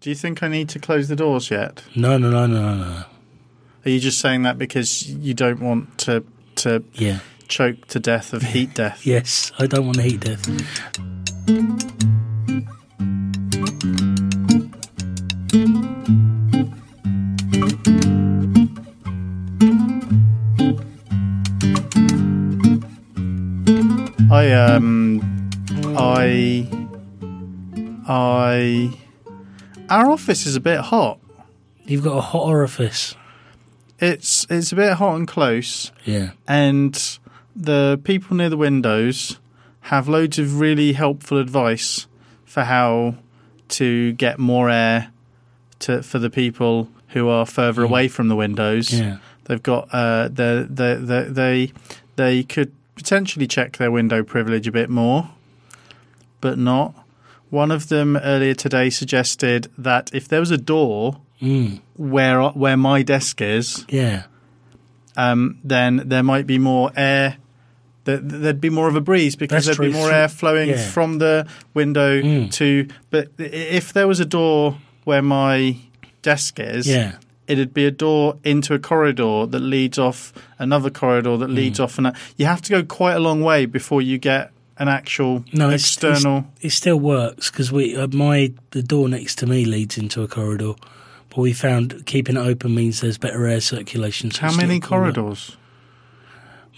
Do you think I need to close the doors yet? No, no, no, no, no, no. Are you just saying that because you don't want to to Yeah. choke to death of heat death? Yes, I don't want heat death. I um I I our office is a bit hot. You've got a hot orifice. It's it's a bit hot and close Yeah. and the people near the windows have loads of really helpful advice for how to get more air to for the people who are further away from the windows. Yeah. They've got uh, the, the, the, they they could potentially check their window privilege a bit more, but not. One of them earlier today suggested that if there was a door Mm. where where my desk is, Yeah. um, then there might be more air. there- There'd be more of a breeze because That's there'd be more air flowing Yeah. from the window Mm. to. But if there was a door where my desk is, Yeah. it'd be a door into a corridor that leads off another corridor that Mm. leads off, and you have to go quite a long way before you get an actual No, it's- external. It still works because we uh, my the door next to me leads into a corridor, but we found keeping it open means there's better air circulation. so how many corridors?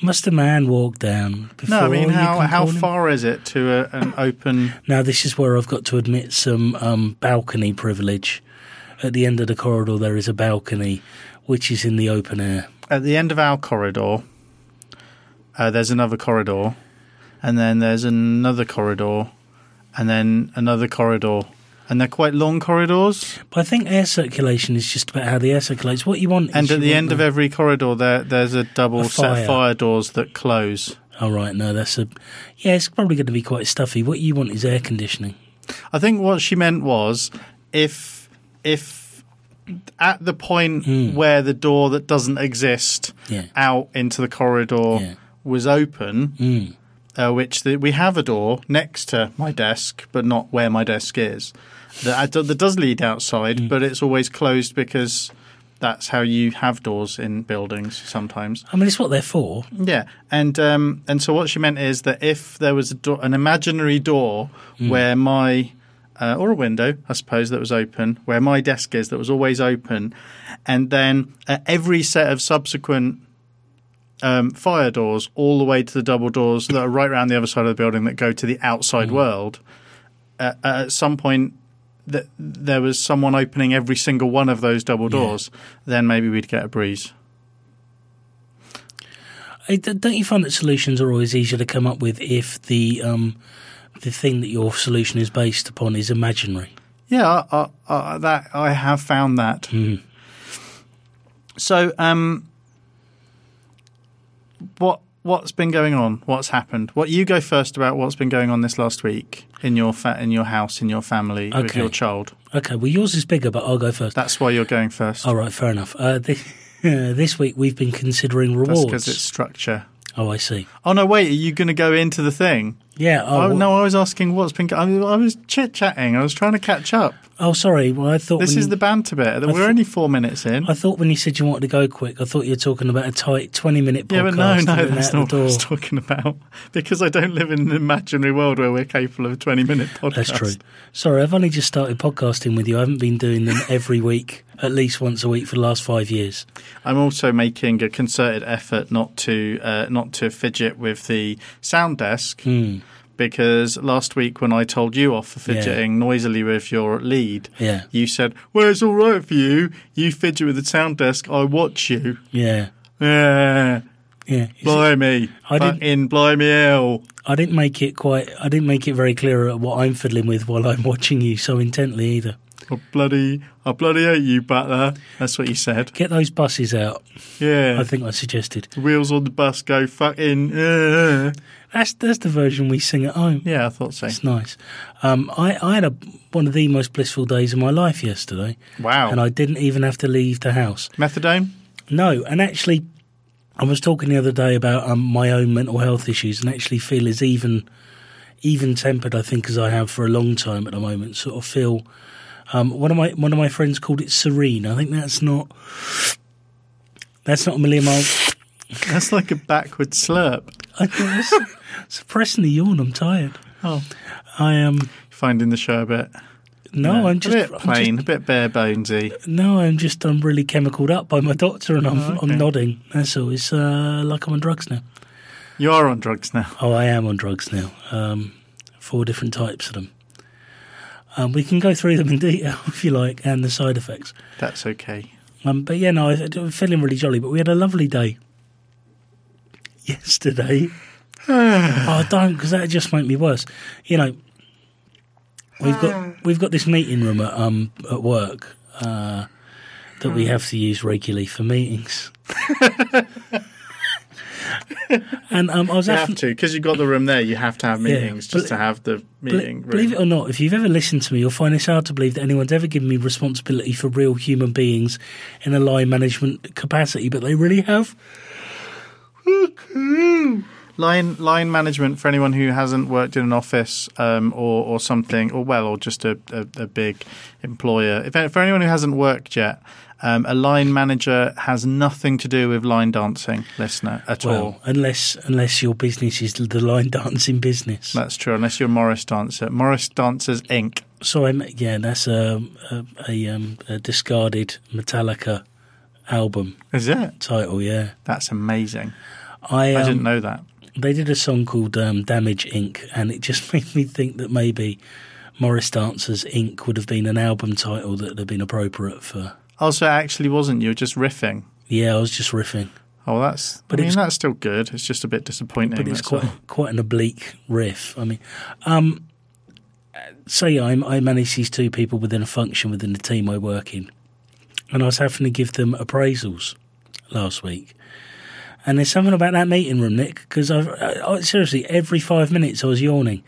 Must a man walk down? Before No, I mean how how call him? far is it to a, an open? Now this is where I've got to admit some um, balcony privilege. At the end of the corridor, there is a balcony, which is in the open air. At the end of our corridor, uh, there's another corridor, and then there's another corridor, and then another corridor, and they're quite long corridors. But I think air circulation is just about how the air circulates. What you want, And at the end of every corridor, there there's a double A set fire. of fire doors that close. Oh right, no, that's a yeah. It's probably going to be quite stuffy. What you want is air conditioning. I think what she meant was if if at the point Mm. where the door that doesn't exist Yeah. out into the corridor Yeah. was open, Mm. Uh, which the, we have a door next to my desk, but not where my desk is. That, that does lead outside, Mm. but it's always closed because that's how you have doors in buildings sometimes. I mean, it's what they're for. Yeah, and um, and so what she meant is that if there was a door, an imaginary door where my uh, or a window, I suppose, that was open, where my desk is, that was always open, and then uh, every set of subsequent um, fire doors, all the way to the double doors that are right around the other side of the building that go to the outside world, uh, at some point. That there was someone opening every single one of those double Yeah. doors, then maybe we'd get a breeze. D- Don't you find that solutions are always easier to come up with if the um, the thing that your solution is based upon is imaginary? Yeah, I, I, I, that I have found that. Mm. So, um, what what's been going on? What's happened? What you go first about what's been going on this last week in your fa- in your house, in your family, with your child? Okay, well, yours is bigger, but I'll go first. That's why you're going first. All right, fair enough. Uh, this, this week we've been considering rewards. because it's structure. Oh, I see. Oh no! Wait, are you going to go into the thing? Yeah. Oh, well- no, I was asking what's been. I was, I was chit chatting. I was trying to catch up. Oh, sorry. Well, I thought This is you- the banter bit. We're only four minutes in. I thought when you said you wanted to go quick, I thought you were talking about a tight twenty-minute podcast. Yeah, but no, no, that's not what I was talking about. Because I don't live in an imaginary world where we're capable of a 20 minute podcast. That's true. Sorry, I've only just started podcasting with you. I haven't been doing them every week, at least once a week for the last five years. I'm also making a concerted effort not to uh, not to fidget with the sound desk Hmm. Because last week when I told you off for Yeah. fidgeting noisily with your lead, Yeah, you said, "Well, it's all right for you. You fidget with the sound desk. I watch you." yeah, Yeah, yeah. Blimey, I didn't- fucking blimey hell. I didn't make it quite. I didn't make it very clear what I'm fiddling with while I'm watching you so intently either. I bloody, I bloody hate you, Butler. That's what you said. Get those buses out. Yeah. I think I suggested. Wheels on the bus go fucking. Uh. That's that's the version we sing at home. Yeah, I thought so. It's nice. Um, I, I had a, one of the most blissful days of my life yesterday, Wow. and I didn't even have to leave the house. Methadone? No, and actually, I was talking the other day about um, my own mental health issues, and actually feel as even even tempered, I think, as I have for a long time at the moment. Sort of feel Um, one of my one of my friends called it serene. I think that's not that's not a million miles. That's like a backward slurp. I suppressing the yawn. I'm tired. Oh, I am. finding the show a bit. no, I'm just a bit plain, just- a bit bare bonesy. no, I'm just I'm really chemicaled up by my doctor, and I'm Oh, okay. I'm nodding. That's all. It's uh, like I'm on drugs now. You are on drugs now. Oh, I am on drugs now. Um, four different types of them. Um, we can go through them in detail if you like, and the side effects. That's okay. Um, but yeah, no, I'm feeling really jolly. But we had a lovely day yesterday. oh, don't, because that just make me worse. You know, we've got we've got this meeting room at um at work uh, that we have to use regularly for meetings. and um, I was You having, have to because you've got the room there. You have to have meetings but- just to have the meeting. Believe it or not, if you've ever listened to me, you'll find it's hard to believe that anyone's ever given me responsibility for real human beings in a line management capacity, but they really have. Line line management for anyone who hasn't worked in an office um, or or something, or well, or just a, a, a big employer. If for anyone who hasn't worked yet, um, a line manager has nothing to do with line dancing, listener, at all. Unless unless your business is the line dancing business. That's true, unless you're a Morris dancer. Morris Dancers Inc. So I'm yeah, that's a a, a, um, a discarded Metallica album Is it? title. Yeah, That's amazing. I, um, I didn't know that. They did a song called um, Damage Inc., and it just made me think that maybe Morris Dancers Inc. would have been an album title that would have been appropriate for. Also, it actually wasn't. You were just riffing. Yeah, I was just riffing, Oh, that's. But I mean, that's still good. It's just a bit disappointing. but it's quite all. quite an oblique riff. I mean, um, so yeah, I, I manage these two people within a function within the team I work in, and I was having to give them appraisals last week. And there's something about that meeting room, Nick, because seriously every five minutes I was yawning,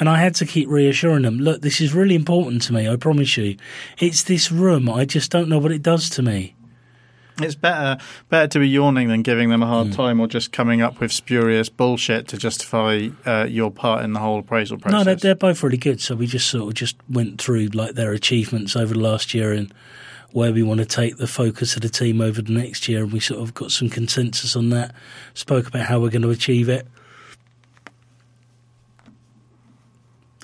and I had to keep reassuring them. Look, this is really important to me. I promise you, it's this room. I just don't know what it does to me. It's better better to be yawning than giving them a hard Hmm. time or just coming up with spurious bullshit to justify uh, your part in the whole appraisal process. No, they're, they're both really good. So we just sort of just went through like their achievements over the last year and where we want to take the focus of the team over the next year, and we sort of got some consensus on that. Spoke about how we're going to achieve it,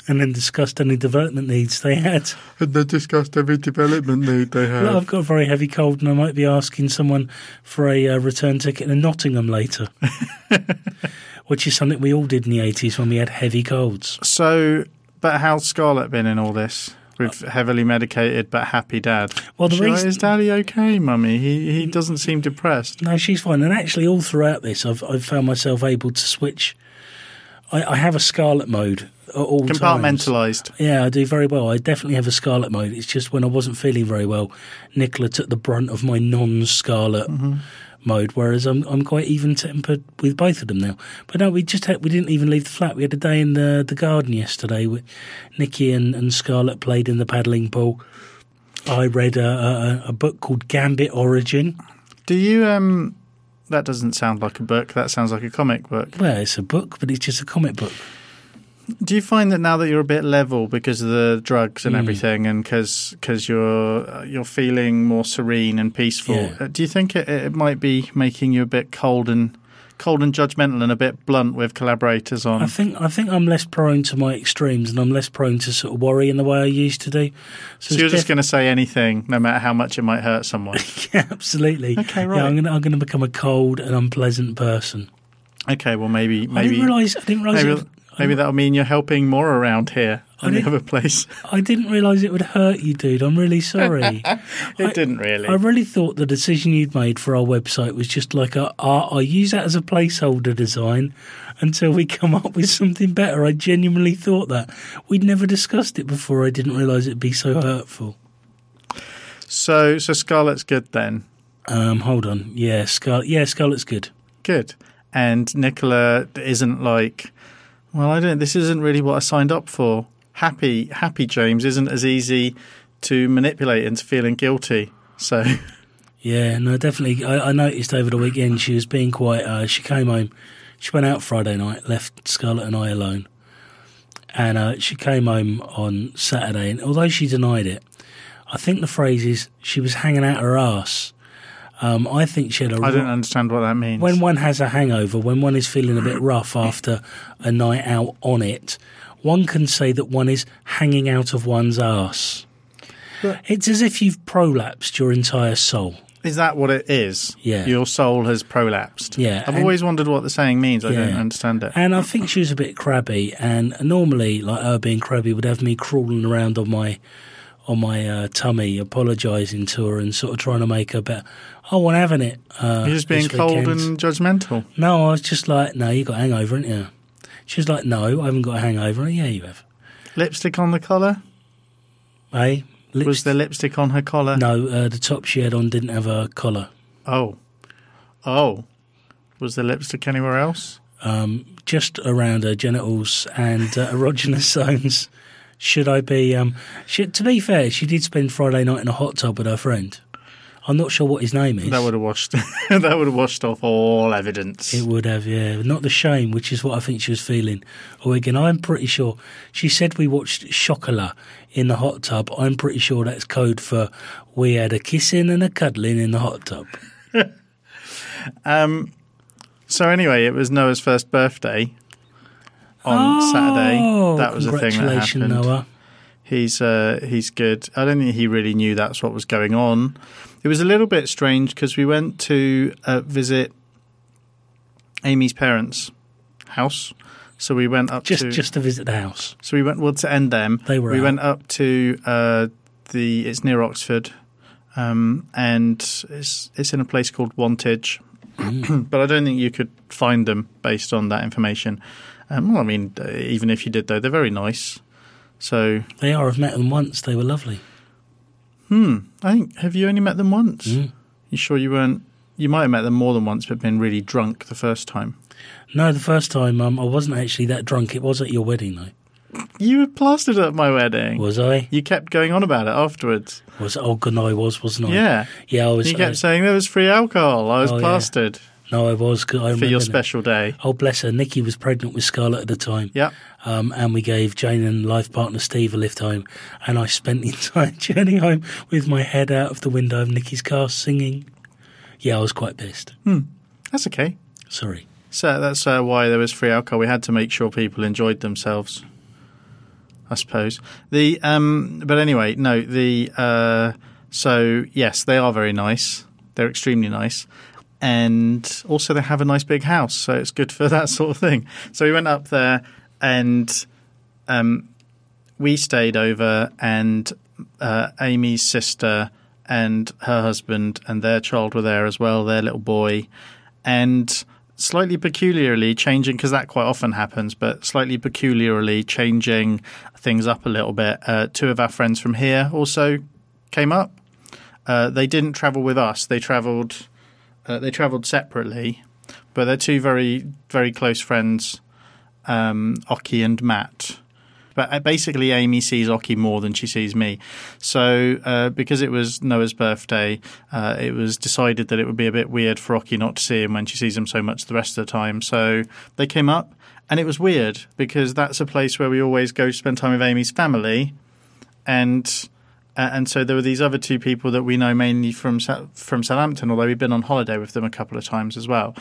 and then discussed any development needs they had. And they discussed every development need they Look, I've got a very heavy cold, and I might be asking someone for a uh, return ticket in Nottingham later. Which is something we all did in the 80s when we had heavy colds. So, but how's Scarlett been in all this? With heavily medicated but happy dad. Well, the She reason- is Daddy okay, Mummy? He he doesn't seem depressed. No, she's fine. And actually, all throughout this, I've, I've found myself able to switch. I, I have a Scarlett mode all times. Compartmentalized. Yeah, I do very well. I definitely have a Scarlett mode. It's just when I wasn't feeling very well, Nicola took the brunt of my non-Scarlet mode. Whereas I'm I'm quite even tempered with both of them now. But no, we just had, we didn't even leave the flat. We had a day in the the garden yesterday. With Nikki and, and Scarlett played in the paddling pool. I read a, a, a book called Gambit Origin. Do you um? That doesn't sound like a book. That sounds like a comic book. Well, it's a book, but it's just a comic book. Do you find that now that you're a bit level because of the drugs and Mm. everything, and because you're uh, you're feeling more serene and peaceful? Yeah. uh, Do you think it, it might be making you a bit cold and cold and judgmental and a bit blunt with collaborators on? I think I think I'm less prone to my extremes, and I'm less prone to sort of worry in the way I used to do. so you're it's just def- going to say anything, no matter how much it might hurt someone. yeah, absolutely. Okay, Yeah, right. I'm gonna I'm gonna become a cold and unpleasant person. okay, well maybe I maybe didn't realise. I didn't realise. maybe, it, maybe um, that'll mean you're helping more around here I the didn't- other place. I didn't realise it would hurt you, dude. I'm really sorry. It I- didn't really. I really thought the decision you'd made for our website was just like a, a I use that as a placeholder design until we come up with something better. I genuinely thought that we'd never discussed it before. I didn't realise it'd be so hurtful. so so Scarlett's good then. Um, hold on. Yeah, Scar- yeah, Scarlett's good. Good. And Nicola isn't like, well, I don't. This isn't really what I signed up for. Happy, happy James isn't as easy to manipulate into feeling guilty. So, Yeah, no, definitely. I, I noticed over the weekend she was being quite. Uh, she came home. She went out Friday night, left Scarlett and I alone, and uh, she came home on Saturday. And although she denied it, I think the phrase is she was hanging out her ass. Um, I think she had a. I don't ro- understand what that means. when one has a hangover, when one is feeling a bit rough after a night out on it, one can say that one is hanging out of one's ass. But- It's as if you've prolapsed your entire soul. Is that what it is? Yeah. Your soul has prolapsed. Yeah, I've and- always wondered what the saying means. I don't understand it. And I think she was a bit crabby. And normally, like her being crabby, would have me crawling around on my on my uh, tummy, apologising to her and sort of trying to make her better. I wasn't having it. Uh, You're just being cold and judgmental. No, I was just like, no, you got hangover, haven't you? She was like, no, I haven't got a hangover. Yeah, you have. Lipstick on the collar? Hey, lips- Was there lipstick on her collar? no, uh, the top she had on didn't have a collar. Oh. Oh. Was there lipstick anywhere else? Um, just around her genitals and uh, erogenous zones. Should I be? Um, she, to be fair, she did spend Friday night in a hot tub with her friend. I'm not sure what his name is. That would have washed that would have washed off all evidence. It would have, yeah. Not the shame, which is what I think she was feeling. Or again, I'm pretty sure. She said we watched Chocolat in the hot tub. I'm pretty sure that's code for we had a kissing and a cuddling in the hot tub. Um so anyway, it was Noah's first birthday on Saturday. Oh, That was a thing that congratulations, happened. Noah. He's uh, he's good. I don't think he really knew that's what was going on. It was a little bit strange because we went to uh, visit Amy's parents' house. So we went up Just to just to visit the house. so we went well to end them. They were we out. went up to uh, the it's near Oxford, um, and it's it's in a place called Wantage. Mm. but I don't think you could find them based on that information. Um, well, I mean, uh, even if you did, though, they're very nice. So They are. I've met them once. They were lovely. Hmm. I think. Have you only met them once? Mm. You sure you weren't? You might have met them more than once, but been really drunk the first time. No, the first time um, I wasn't actually that drunk. It was at your wedding, though. You were plastered at my wedding. Was I? You kept going on about it afterwards. Was oh god, no, I was, wasn't I? Yeah. yeah, I was. You kept uh, saying there was free alcohol. I was Oh, yeah. No, I was. I for remember your now. special day. Oh, bless her. Nikki was pregnant with Scarlett at the time. Yeah. Um, and we gave Jane and life partner Steve a lift home. And I spent the entire journey home with my head out of the window of Nikki's car singing. Yeah, I was quite pissed. That's okay. Sorry. So that's uh, why there was free alcohol. We had to make sure people enjoyed themselves. I suppose the um, but anyway, no the uh, so yes, they are very nice. They're extremely nice, and also they have a nice big house, so it's good for that sort of thing. So we went up there, and um, we stayed over, and uh, Amy's sister and her husband and their child were there as well, their little boy, and slightly peculiarly changing because that quite often happens, but slightly peculiarly changing things up a little bit. Uh, two of our friends from here also came up. Uh, they didn't travel with us; they travelled. Uh, they travelled separately, but they're two very, very close friends, um, Oki and Matt. But uh, basically, Amy sees Oki more than she sees me. So, uh, because it was Noah's birthday, uh, it was decided that it would be a bit weird for Oki not to see him when she sees him so much the rest of the time. So they came up, and it was weird because that's a place where we always go to spend time with Amy's family, and and so there were these other two people that we know mainly from from Southampton, although we've been on holiday with them a couple of times as well,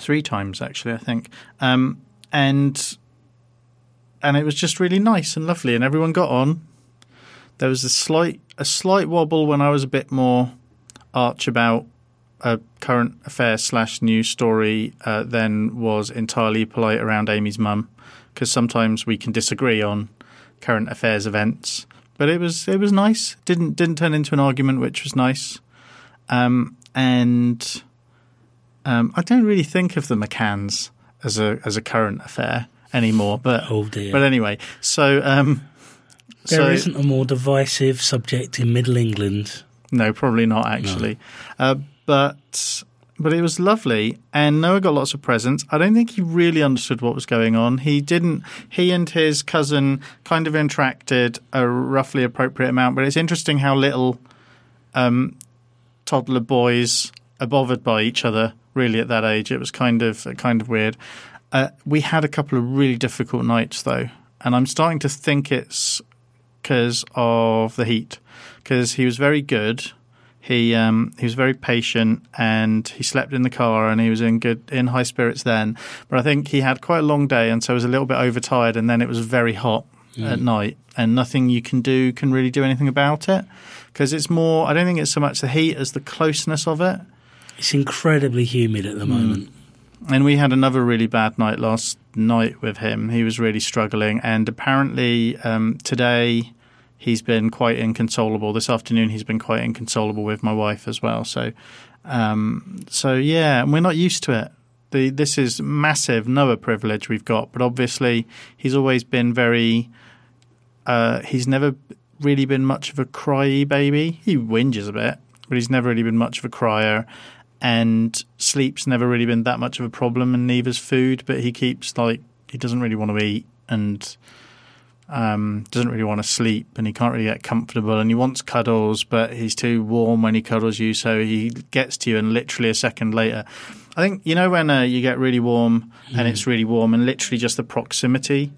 three times actually, I think, um, and and it was just really nice and lovely, and everyone got on. There was a slight a slight wobble when I was a bit more arch about a current affair slash news story uh, than was entirely polite around Amy's mum, because sometimes we can disagree on current affairs events. But it was it was nice. didn't didn't turn into an argument, which was nice. Um, and um, I don't really think of the McCanns as a as a current affair anymore. But Oh dear. but anyway, so um, There so not a more divisive subject in Middle England. no, probably not actually. Uh, but but it was lovely, and Noah got lots of presents. I don't think he really understood what was going on. He didn't. He and his cousin kind of interacted a roughly appropriate amount, but it's interesting how little um, toddler boys are bothered by each other. Really, at that age, it was kind of kind of weird. Uh, we had a couple of really difficult nights though, and I'm starting to think it's because of the heat. Because he was very good. He um, he was very patient and he slept in the car and he was in good in high spirits then. But I think he had quite a long day and so was a little bit overtired and then it was very hot at night and nothing you can do can really do anything about it because it's more. I don't think it's so much the heat as the closeness of it. It's incredibly humid at the moment. And we had another really bad night last night with him. He was really struggling, and apparently um, today he's been quite inconsolable. This afternoon he's been quite inconsolable with my wife as well. So, um, so yeah, we're not used to it. The, this is massive Noah privilege we've got, but obviously he's always been very. Uh, he's never really been much of a cryy baby. He whinges a bit, but he's never really been much of a crier. And sleep's never really been that much of a problem, and neither's food. But he keeps like he doesn't really want to eat and um, doesn't really want to sleep, and he can't really get comfortable. And he wants cuddles, but he's too warm when he cuddles you, so he gets to you, and literally a second later. I think you know when uh, you get really warm and it's really warm, and literally just the proximity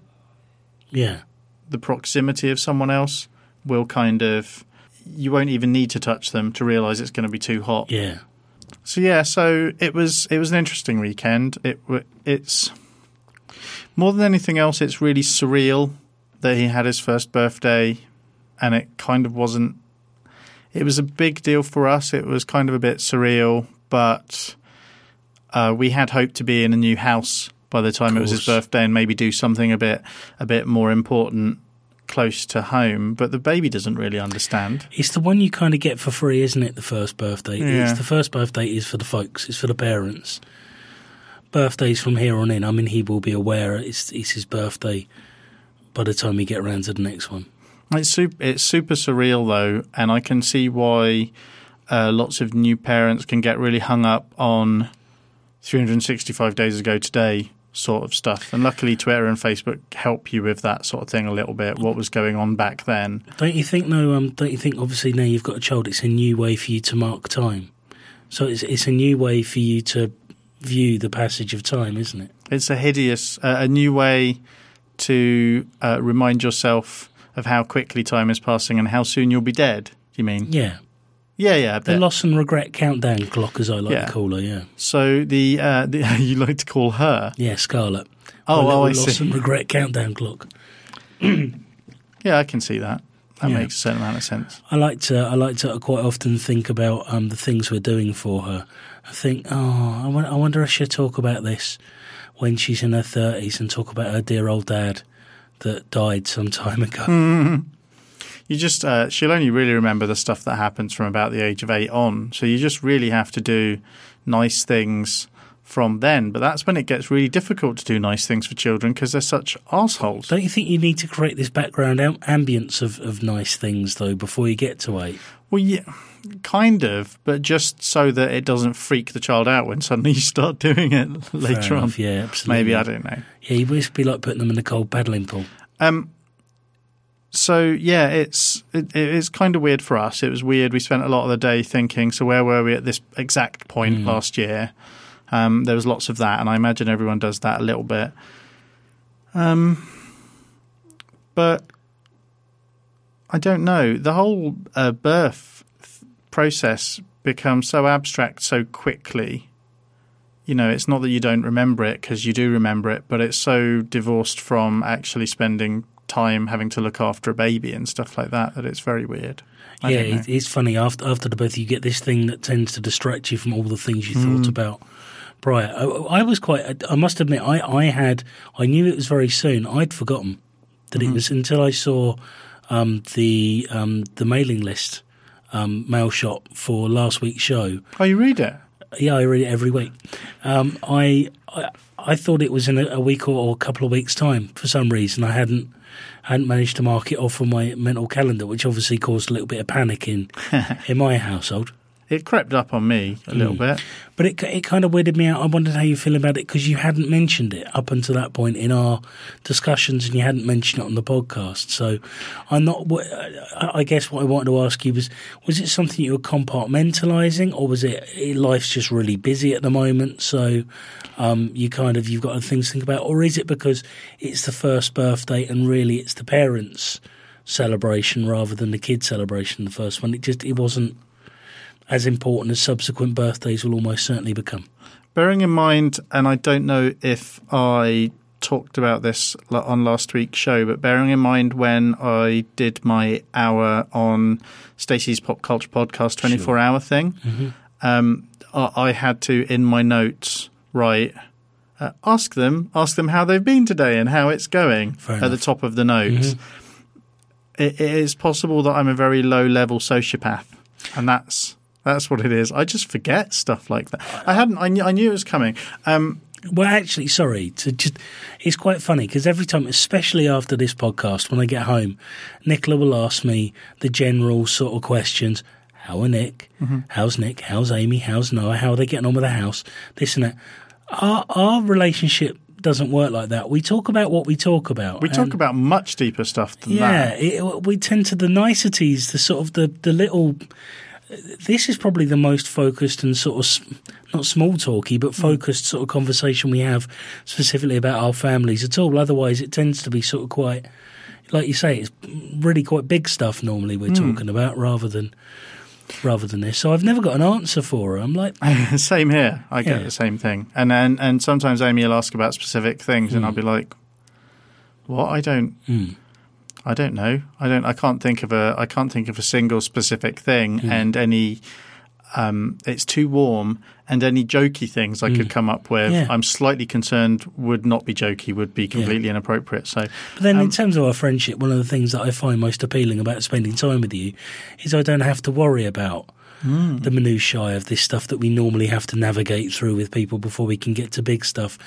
Yeah. the proximity of someone else will kind of you won't even need to touch them to realize it's going to be too hot. Yeah. So yeah, so it was it was an interesting weekend. It it's more than anything else it's really surreal that he had his first birthday and it kind of wasn't it was a big deal for us. It was kind of a bit surreal, but uh, we had hoped to be in a new house by the time it was his birthday and maybe do something a bit a bit more important close to home. But the baby doesn't really understand. It's the one you kind of get for free, isn't it? The first birthday. Yeah. It's the first birthday is for the folks. It's for the parents. Birthdays from here on in. I mean, he will be aware it's it's his birthday by the time we get around to the next one. It's super, it's super surreal though, and I can see why uh, lots of new parents can get really hung up on 365 days ago today sort of stuff. And luckily, Twitter and Facebook help you with that sort of thing a little bit. What was going on back then? Don't you think? No. Um. Don't you think? Obviously, now you've got a child. It's a new way for you to mark time. So it's it's a new way for you to view the passage of time, isn't it? It's a hideous, uh, a new way to uh, remind yourself of how quickly time is passing and how soon you'll be dead. You mean? Yeah. Yeah, yeah. The loss and regret countdown clock, as I like Yeah. to call her. Yeah. so the, uh, the you like to call her? Yeah. Scarlett. Oh, oh, I loss see. and regret countdown clock. Yeah, I can see that. That Yeah. makes a certain amount of sense. I like to I like to quite often think about um, the things we're doing for her. I think, oh, I, I wonder if she'll talk about this when she's in her thirties and talk about her dear old dad that died some time ago. You just uh, she'll only really remember the stuff that happens from about the age of eight on. So you just really have to do nice things from then. But that's when it gets really difficult to do nice things for children because they're such assholes. Don't you think you need to create this background am- ambience of, of nice things though before you get to eight? Well, yeah, kind of, but just so that it doesn't freak the child out when suddenly you start doing it Fair later on. enough, yeah, absolutely. Maybe I don't know. Yeah, you must be like putting them in the cold paddling pool. Um, so yeah, it's it, it's kind of weird for us. It was weird. We spent a lot of the day thinking. So where were we at this exact point last year? Um, there was lots of that, and I imagine everyone does that a little bit. Um, but I don't know. The whole uh, birth th- process becomes so abstract so quickly. You know, it's not that you don't remember it because you do remember it, but it's so divorced from actually spending time having to look after a baby and stuff like that that it's very weird. I yeah, don't know. it, it's funny. After after the birth, you get this thing that tends to distract you from all the things you Hmm. thought about prior. I, I was quite. I must admit, I, I had. I knew it was very soon. I'd forgotten that Mm-hmm. it was until I saw um, the um, the mailing list um, mail shot for last week's show. Oh, you read it? Yeah, I read it every week. Um, I, I I thought it was in a, a week or, or a couple of weeks' time for some reason. I hadn't hadn't managed to mark it off on my mental calendar, which obviously caused a little bit of panic in in my household. It crept up on me a little bit. But it it kind of weirded me out. I wondered how you feel about it because you hadn't mentioned it up until that point in our discussions, and you hadn't mentioned it on the podcast. So I'm not. I guess what I wanted to ask you was: was it something you were compartmentalizing, or was it life's just really busy at the moment? So um, you kind of you've got other things to think about, or is it because it's the first birthday and really it's the parents' celebration rather than the kid celebration. The first one, it just it wasn't as important as subsequent birthdays will almost certainly become. Bearing in mind, and I don't know if I talked about this on last week's show, but bearing in mind when I did my hour on Stacey's Pop Culture Podcast 24 sure. hour thing, mm-hmm. um, I had to, in my notes, write. Uh, ask them, ask them how they've been today and how it's going Fair at enough. the top of the notes. Mm-hmm. It, it is possible that I'm a very low level sociopath, and that's that's what it is. I just forget stuff like that. I hadn't. I knew, I knew it was coming. Um, well, actually, sorry. To just, it's quite funny because every time, especially after this podcast, when I get home, Nicola will ask me the general sort of questions. How are Nick? Mm-hmm. How's Nick? How's Amy? How's Noah? How are they getting on with the house? This and that. Our, our relationship doesn't work like that. We talk about what we talk about. We talk about much deeper stuff than yeah, that. Yeah, we tend to the niceties, the sort of the, the little this is probably the most focused and sort of not small talky, but hmm. focused sort of conversation we have specifically about our families at all. Otherwise, it tends to be sort of quite, like you say, it's really quite big stuff normally we're mm. talking about rather than rather than this. So I've never got an answer for her. I'm like, same here. I get yeah. the same thing, and and and sometimes Amy will ask about specific things, mm. and I'll hmm. be like, "What? I don't." Mm. I don't know. I don't. I can't think of a. I can't think of a single specific thing, mm. and any. Um, it's too warm, and any jokey things I mm. could come up with, yeah. I'm slightly concerned would not be jokey, would be completely yeah. inappropriate. So, but then um, in terms of our friendship, one of the things that I find most appealing about spending time with you is I don't have to worry about Mm. the minutiae of this stuff that we normally have to navigate through with people before we can get to big stuff.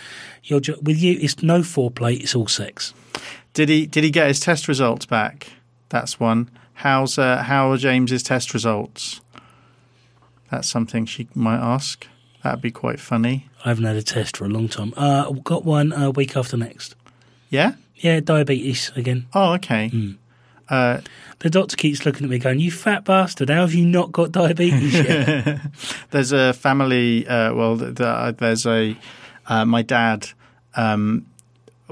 You're, with you, it's no foreplay; it's all sex. Did he did he get his test results back? That's one. How's uh, how are James's test results? That's something she might ask. That'd be quite funny. I haven't had a test for a long time. Uh, got one a uh, week after next. Yeah. Yeah, diabetes again. Oh, okay. Mm. Uh, the doctor keeps looking at me, going, "You fat bastard! How have you not got diabetes yet?" there's a family. Uh, well, there's a uh, my dad um,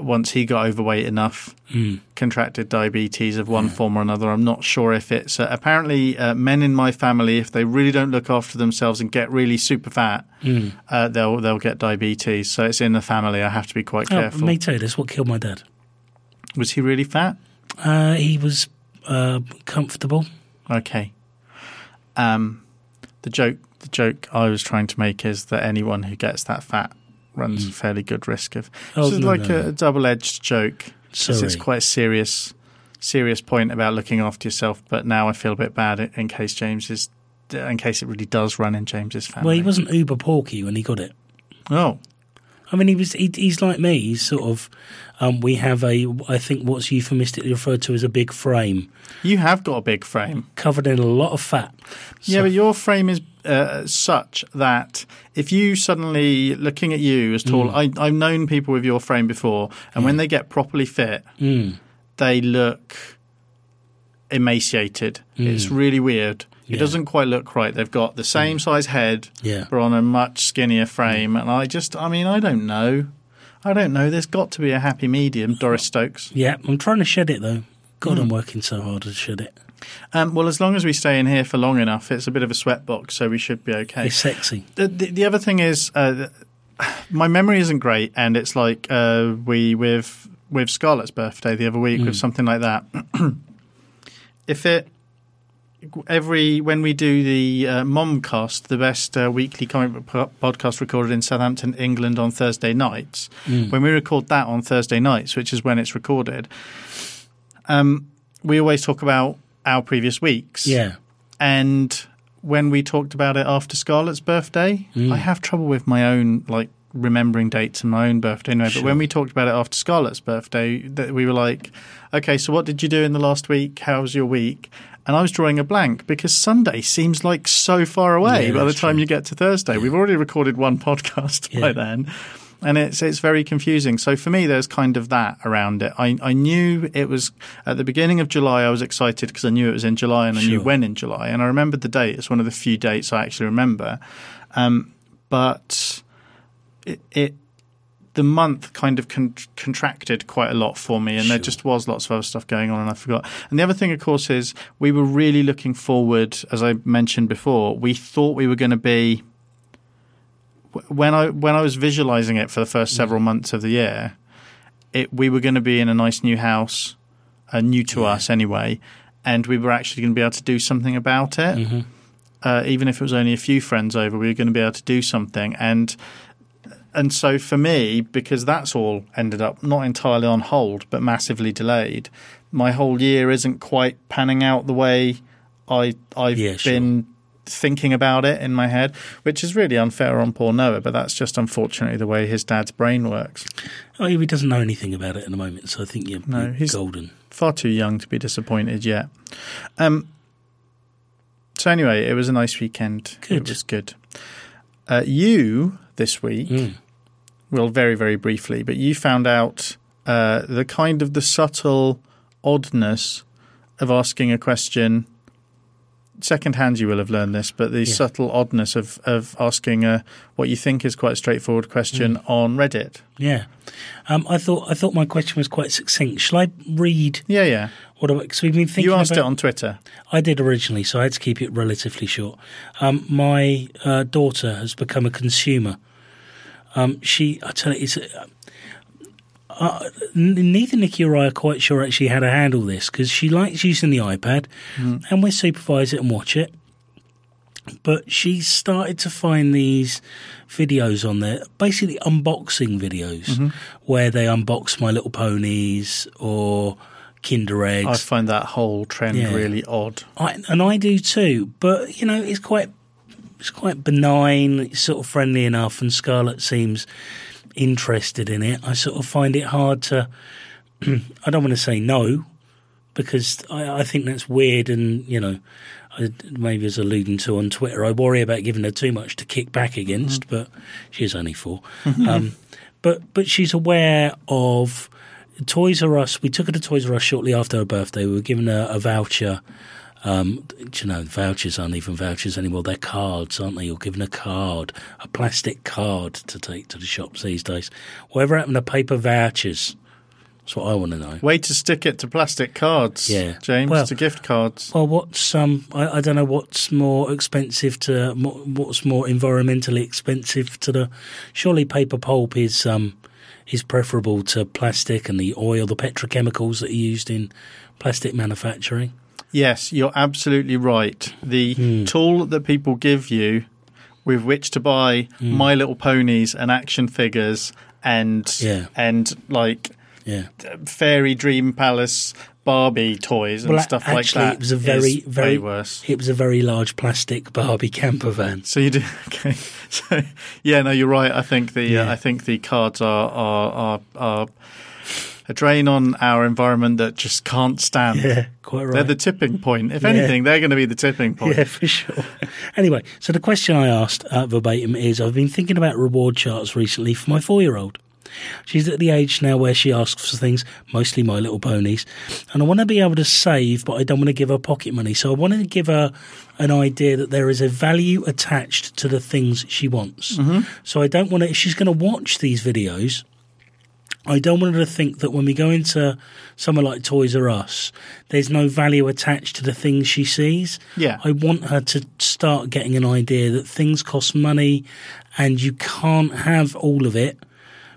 once he got overweight enough, mm. contracted diabetes of one yeah. form or another. I'm not sure if it's uh, apparently uh, men in my family, if they really don't look after themselves and get really super fat, mm. uh, they'll they'll get diabetes. So it's in the family. I have to be quite oh, careful. Me too. That's what killed my dad. Was he really fat? Uh, he was uh, comfortable. Okay. Um, the joke the joke I was trying to make is that anyone who gets that fat runs mm. a fairly good risk of. Oh, it's no, like no, a, double-edged joke. Sorry. It's quite a serious, serious point about looking after yourself. But now I feel a bit bad in case James is, in case it really does run in James's family. Well, he wasn't uber porky when he got it. Oh. I mean, he was. He, he's like me. He's sort of. Um, we have a. I think what's euphemistically referred to as a big frame. You have got a big frame, covered in a lot of fat. Yeah, so. but your frame is uh, such that if you suddenly looking at you as tall, mm. I, have known people with your frame before, and when they get properly fit, mm. they look emaciated. Mm. It's really weird. It yeah. doesn't quite look right. They've got the same mm. size head, yeah. but on a much skinnier frame. And I just, I mean, I don't know. I don't know. There's got to be a happy medium, Doris Stokes. Yeah, I'm trying to shed it though. God. I'm working so hard to shed it. Um, well, as long as we stay in here for long enough, it's a bit of a sweat box, so we should be okay. It's sexy. The, the, the other thing is, uh, my memory isn't great, and it's like uh, we with with Scarlett's birthday the other week, mm. with something like that. if it every when we do the uh, Momcast, the best uh, weekly comic book podcast recorded in Southampton, England, on Thursday nights. Mm. When we record that on Thursday nights, which is when it's recorded, um, we always talk about our previous weeks. Yeah, and when we talked about it after Scarlett's birthday, mm. I have trouble with my own like remembering dates and my own birthday anyway. Sure. But when we talked about it after Scarlett's birthday, that we were like, okay, so what did you do in the last week? How was your week? and I was drawing a blank because Sunday seems like so far away yeah, by the time true. you get to Thursday. Yeah. We've already recorded one podcast yeah. by then. And it's it's very confusing. So for me, there's kind of that around it. I, I knew it was at the beginning of July. I was excited because I knew it was in July and I sure. knew when in July. And I remembered the date. It's one of the few dates I actually remember. Um, but it, it the month kind of con- contracted quite a lot for me, and there just was lots of other stuff going on, and I forgot. And the other thing, of course, is we were really looking forward, as I mentioned before. We thought we were going to be when I when I was visualizing it for the first several months of the year. It we were going to be in a nice new house, uh, new to us anyway, and we were actually going to be able to do something about it Mm-hmm. uh, even if it was only a few friends over, we were going to be able to do something. And and so for me, because that's all ended up not entirely on hold, but massively delayed, my whole year isn't quite panning out the way I I've Yeah, been thinking about it in my head, which is really unfair on poor Noah, but that's just unfortunately the way his dad's brain works. Oh, he doesn't know anything about it at the moment, so I think you're, No, you're he's- golden. Far too young to be disappointed yet. Um. So anyway, it was a nice weekend. It Good. was good. Uh, you this week, Mm. well, very very briefly, but you found out uh, the kind of the subtle oddness of asking a question. Second hand, you will have learned this, but the Yeah. subtle oddness of of asking a what you think is quite a straightforward question Mm. on Reddit. Yeah, um, I thought I thought my question was quite succinct. Shall I read Yeah, yeah. what? Because we've been thinking. You asked about, it on Twitter. I did originally, so I had to keep it relatively short. Um, my uh, daughter has become a consumer. Um, she, I tell you, it's. Uh, uh, neither Nikki or I are quite sure actually how to handle this because she likes using the iPad, and we supervise it and watch it. But she started to find these videos on there, basically unboxing videos, where they unbox My Little Ponies or Kinder Eggs. I find that whole trend Yeah. really odd. I, and I do too. But you know, it's quite it's quite benign, it's sort of friendly enough, and Scarlett seems interested in it. I sort of find it hard to. I don't want to say no because I, I think that's weird, and you know, I, maybe as alluding to on Twitter, I worry about giving her too much to kick back against. But she's only 4 um, but but she's aware of. Toys R Us. We took her to Toys R Us shortly after her birthday. We were given her a voucher um, you know, vouchers aren't even vouchers anymore. They're cards, aren't they? You're given a card, a plastic card to take to the shops these days. Whatever happened to paper vouchers? That's what I want to know. Way to stick it to plastic cards, Yeah. James, Well- to gift cards. Well, what's um? I, I don't know what's more expensive to what's more environmentally expensive to the. Surely paper pulp is um is preferable to plastic and the oil, the petrochemicals that are used in plastic manufacturing. Yes, you're absolutely right. The Hmm. tool that people give you with which to buy Hmm. My Little Ponies and action figures and Yeah. and like Yeah. fairy dream palace Barbie toys and Well, stuff actually, like that. it was a very, very worse. It was a very large plastic Barbie camper van. So you do okay. So yeah, no, you're right. I think the uh, I think the cards are are are, are a drain on our environment that just can't stand. Yeah, quite right. They're the tipping point. If Yeah. anything, they're going to be the tipping point. yeah, for sure. anyway, so the question I asked uh, verbatim is: I've been thinking about reward charts recently for my four-year-old. She's at the age now where she asks for things, mostly My Little Ponies, and I want to be able to save, but I don't want to give her pocket money. So I wanted to give her an idea that there is a value attached to the things she wants. So I don't want to. If she's going to watch these videos, I don't want her to think that when we go into somewhere like Toys R Us, there's no value attached to the things she sees. Yeah. I want her to start getting an idea that things cost money and you can't have all of it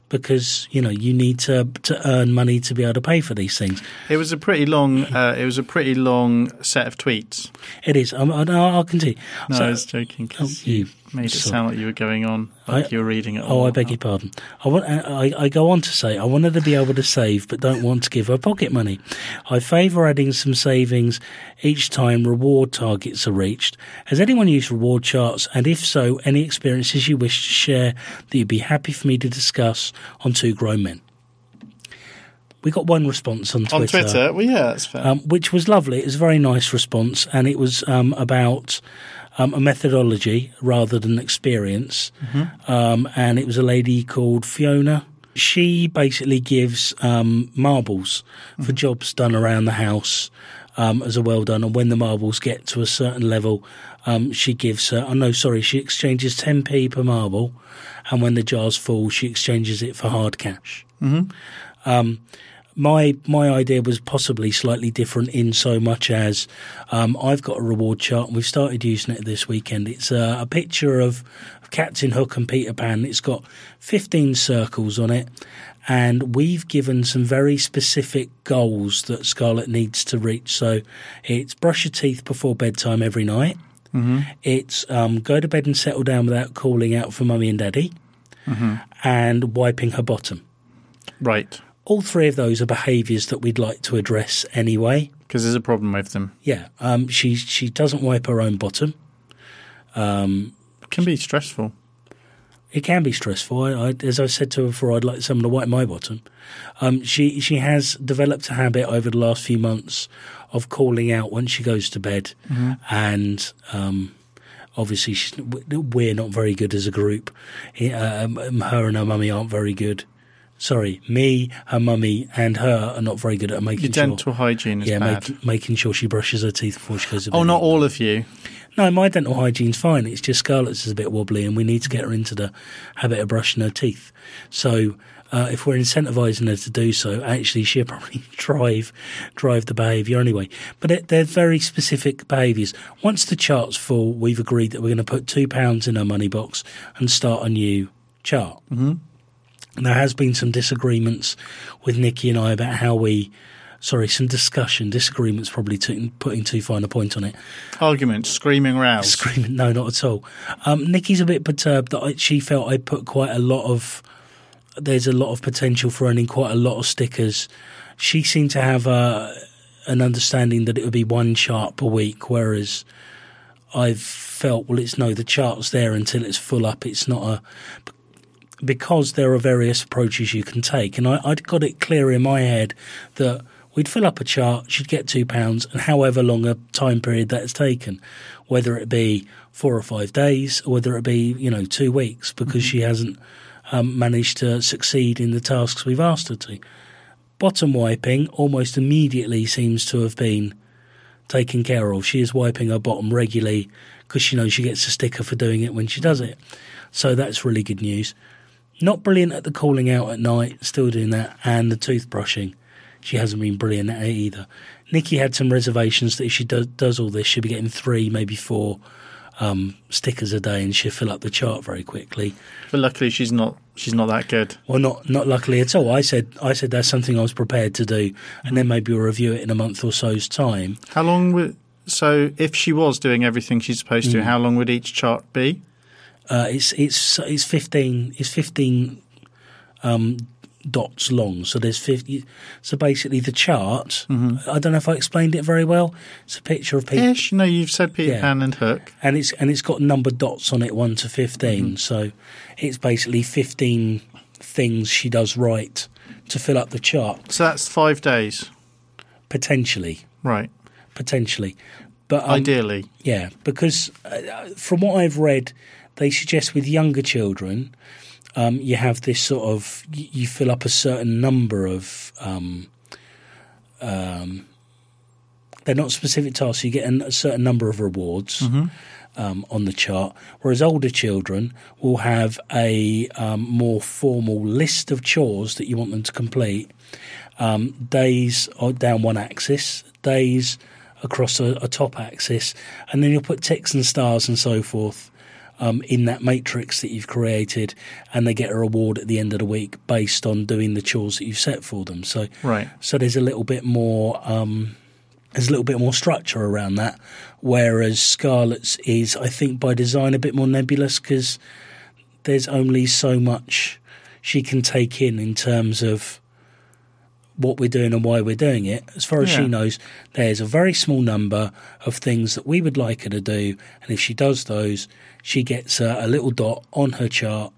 because, you know, you need to to earn money to be able to pay for these things. It was a pretty long. Uh, it was a pretty long set of tweets. It is. Um, I- I'll, continue. No, So- I was joking Oh, you- made it sorry. sound like you were going on, like I- you were reading it. Oh, I beg your pardon. I want. I, I go on to say I wanted to be able to save, but don't want to give her pocket money. I favour adding some savings each time reward targets are reached. Has anyone used reward charts? And if so, any experiences you wish to share that you'd be happy for me to discuss on Two Grown Men? We got one response on Twitter on Twitter. Well, yeah, that's fair. um, which was lovely. It was a very nice response, and it was um, about um, a methodology rather than experience. Um, and it was a lady called Fiona. She basically gives um, marbles for jobs done around the house um, as a well done. And when the marbles get to a certain level, um, she gives her, oh no, sorry, she exchanges 10p per marble. And when the jar's full, she exchanges it for hard cash. Mhm. My my idea was possibly slightly different in so much as um, I've got a reward chart and we've started using it this weekend. It's a, a picture of, of Captain Hook and Peter Pan. It's got 15 circles on it, and we've given some very specific goals that Scarlett needs to reach. So it's brush your teeth before bedtime every night. It's um, go to bed and settle down without calling out for mummy and daddy, and wiping her bottom Right. All three of those are behaviours that we'd like to address anyway. Because there's a problem with them. Yeah, um, she she doesn't wipe her own bottom. Um, It can be stressful. it can be stressful. I, I, as I said to her before, I'd like someone to wipe my bottom. Um, she she has developed a habit over the last few months of calling out when she goes to bed, and um, obviously we're not very good as a group. Um, her and her mummy aren't very good. Sorry, me, her mummy, and her are not very good at making Your sure. dental hygiene is yeah, bad. make, making sure she brushes her teeth before she goes to bed. oh, not all of you. No, my dental hygiene's fine. It's just Scarlett's is a bit wobbly, and we need to get her into the habit of brushing her teeth. So, uh, if we're incentivising her to do so, actually, she'll probably drive drive the behaviour anyway. But it, they're very specific behaviours. Once the chart's full, we've agreed that we're going to put two pounds in her money box and start a new chart. Mm-hmm. There has been some disagreements with Nikki and I about how we. Sorry, some discussion. Disagreements probably putting too fine a point on it. Arguments, screaming rows. Screaming, no, not at all. Um, Nikki's a bit perturbed that I, she felt I put quite a lot of. There's a lot of potential for earning quite a lot of stickers. She seemed to have a, an understanding that it would be one chart per week, whereas I've felt, well, it's no, the chart's there until it's full up. It's not a. Because there are various approaches you can take. And I, I'd got it clear in my head that we'd fill up a chart, she'd get two pounds, and however long a time period that's taken, whether it be four or five days, or whether it be you know two weeks, because she hasn't um, managed to succeed in the tasks we've asked her to. Bottom wiping almost immediately seems to have been taken care of. She is wiping her bottom regularly because she knows she gets a sticker for doing it when she does it. So that's really good news. Not brilliant at the calling out at night, still doing that, and the toothbrushing. She hasn't been brilliant at it either. Nikki had some reservations that if she do, does all this, she'll be getting three, maybe four um, stickers a day, and she'll fill up the chart very quickly. But luckily, she's not. She's not that good. Well, not not luckily at all. I said I said that's something I was prepared to do, and then maybe we'll review it in a month or so's time. How long would? So, if she was doing everything she's supposed Mm. to, how long would each chart be? Uh, it's it's it's fifteen it's fifteen um, dots long. So there's fifty. So basically, the chart. I don't know if I explained it very well. It's a picture of people, Ish. No, you've said Peter Yeah. Pan and Hook. and it's and it's got numbered dots on it, one to 15 So it's basically fifteen things she does right to fill up the chart So that's five days, potentially, right? potentially. But um, Ideally, Yeah, because uh, from what I've read, they suggest with younger children, um, you have this sort of you, you fill up a certain number of. Um, um, they're not specific tasks. You get a certain number of rewards um, on the chart, whereas older children will have a um, more formal list of chores that you want them to complete. Um, days are down one axis, days across a, a top axis, and then you'll put ticks and stars and so forth um, in that matrix that you've created, and they get a reward at the end of the week based on doing the chores that you've set for them. So, right? so there's a little bit more. Um, there's a little bit more structure around that, whereas Scarlett's is, I think, by design a bit more nebulous because there's only so much she can take in in terms of what we're doing and why we're doing it. As far as Yeah. she knows, there's a very small number of things that we would like her to do, and if she does those, she gets a, a little dot on her chart.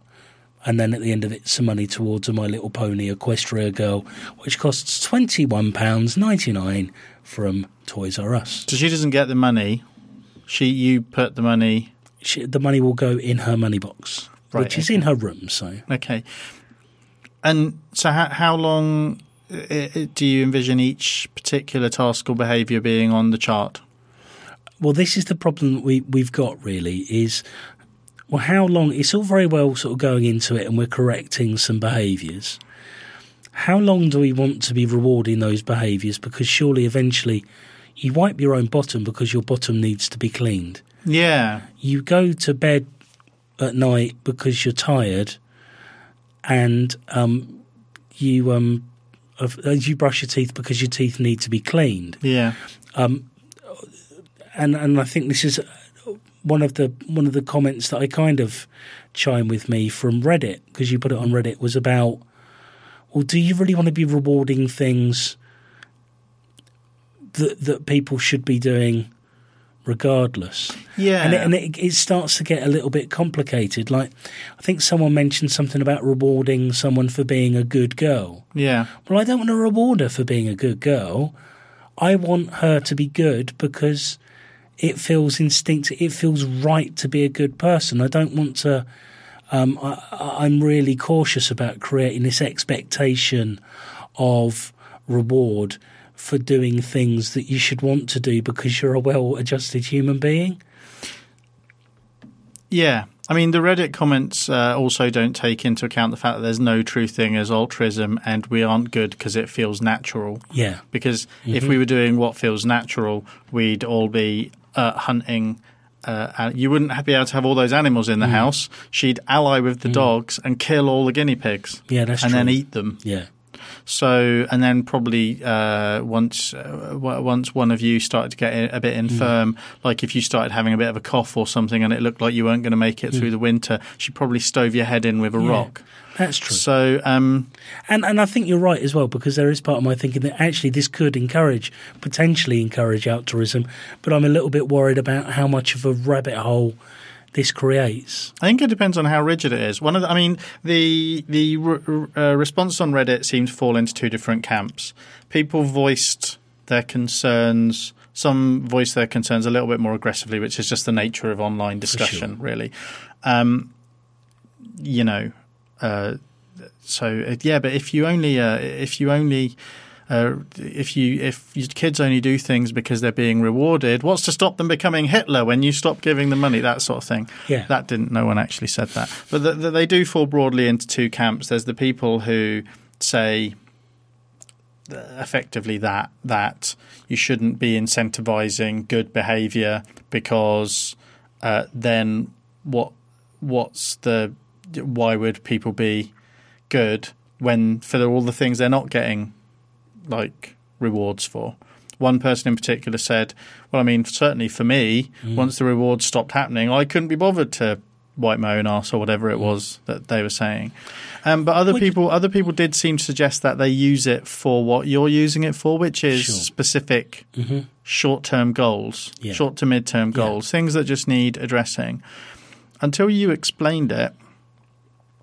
And then at the end of it, some money towards a My Little Pony Equestria Girl, which costs £21.99 from Toys R Us. So she doesn't get the money. She, you put the money. She, the money will go in her money box, Right, which is in her room. So Okay. And so, how, how long do you envision each particular task or behaviour being on the chart? Well, this is the problem that we we've got really is well, how long? It's all very well sort of going into it, and we're correcting some behaviours. How long do we want to be rewarding those behaviours? Because surely, eventually, you wipe your own bottom because your bottom needs to be cleaned. Yeah, You go to bed at night because you're tired, and um, you um, of- uh, you brush your teeth because your teeth need to be cleaned. Yeah, and and I think this is one of the one of the comments that I kind of chime with me from Reddit because you put it on Reddit was about well do you really want to be rewarding things that that people should be doing regardless yeah. and, it, and it, it starts to get a little bit complicated like I think someone mentioned something about rewarding someone for being a good girl yeah, well, I don't want to reward her for being a good girl. I want her to be good because it feels instinctive. It feels right to be a good person. I don't want to. Um, I, I- I'm really cautious about creating this expectation of reward for doing things that you should want to do because you're a well-adjusted human being. yeah. I mean, the Reddit comments uh, also don't take into account the fact that there's no true thing as altruism, and we aren't good because it feels natural. Yeah, Because Mm-hmm. if we were doing what feels natural, we'd all be uh, hunting. Uh, and you wouldn't be able to have all those animals Mm. in the house. She'd ally with the dogs and kill all the guinea pigs. Yeah, that's and then eat them. yeah, So, and then probably uh, once uh, w- once one of you started to get a bit infirm, like if you started having a bit of a cough or something, and it looked like you weren't going to make it through the winter, she'd probably stove your head in with a Yeah. rock. that's true. So, um, And and I think you're right as well because there is part of my thinking that actually this could encourage potentially encourage altruism, but I'm a little bit worried about how much of a rabbit hole this creates. I think it depends on how rigid it is. One of the, I mean, the the r- r- uh, response on Reddit seemed to fall into two different camps. People voiced their concerns. Some voiced their concerns a little bit more aggressively, which is just the nature of online discussion, really. Um, you know, uh, so uh, yeah. But if you only uh, if you only uh, if you if your kids only do things because they're being rewarded, what's to stop them becoming Hitler when you stop giving them money? That sort of thing. Yeah. that didn't. No one actually said that, but the, the, they do fall broadly into two camps. There's the people who say uh, effectively that that you shouldn't be incentivizing good behavior because uh, then what what's the why would people be good when for all the things they're not getting like rewards for one person in particular said well i mean certainly for me once the rewards stopped happening i couldn't be bothered to wipe my own ass or whatever it was that they were saying um, but other Which- people other people did seem to suggest that they use it for what you're using it for which is Sure. specific hmm short-term goals, Yeah. short to mid-term Yeah. goals, things that just need addressing. Until you explained it,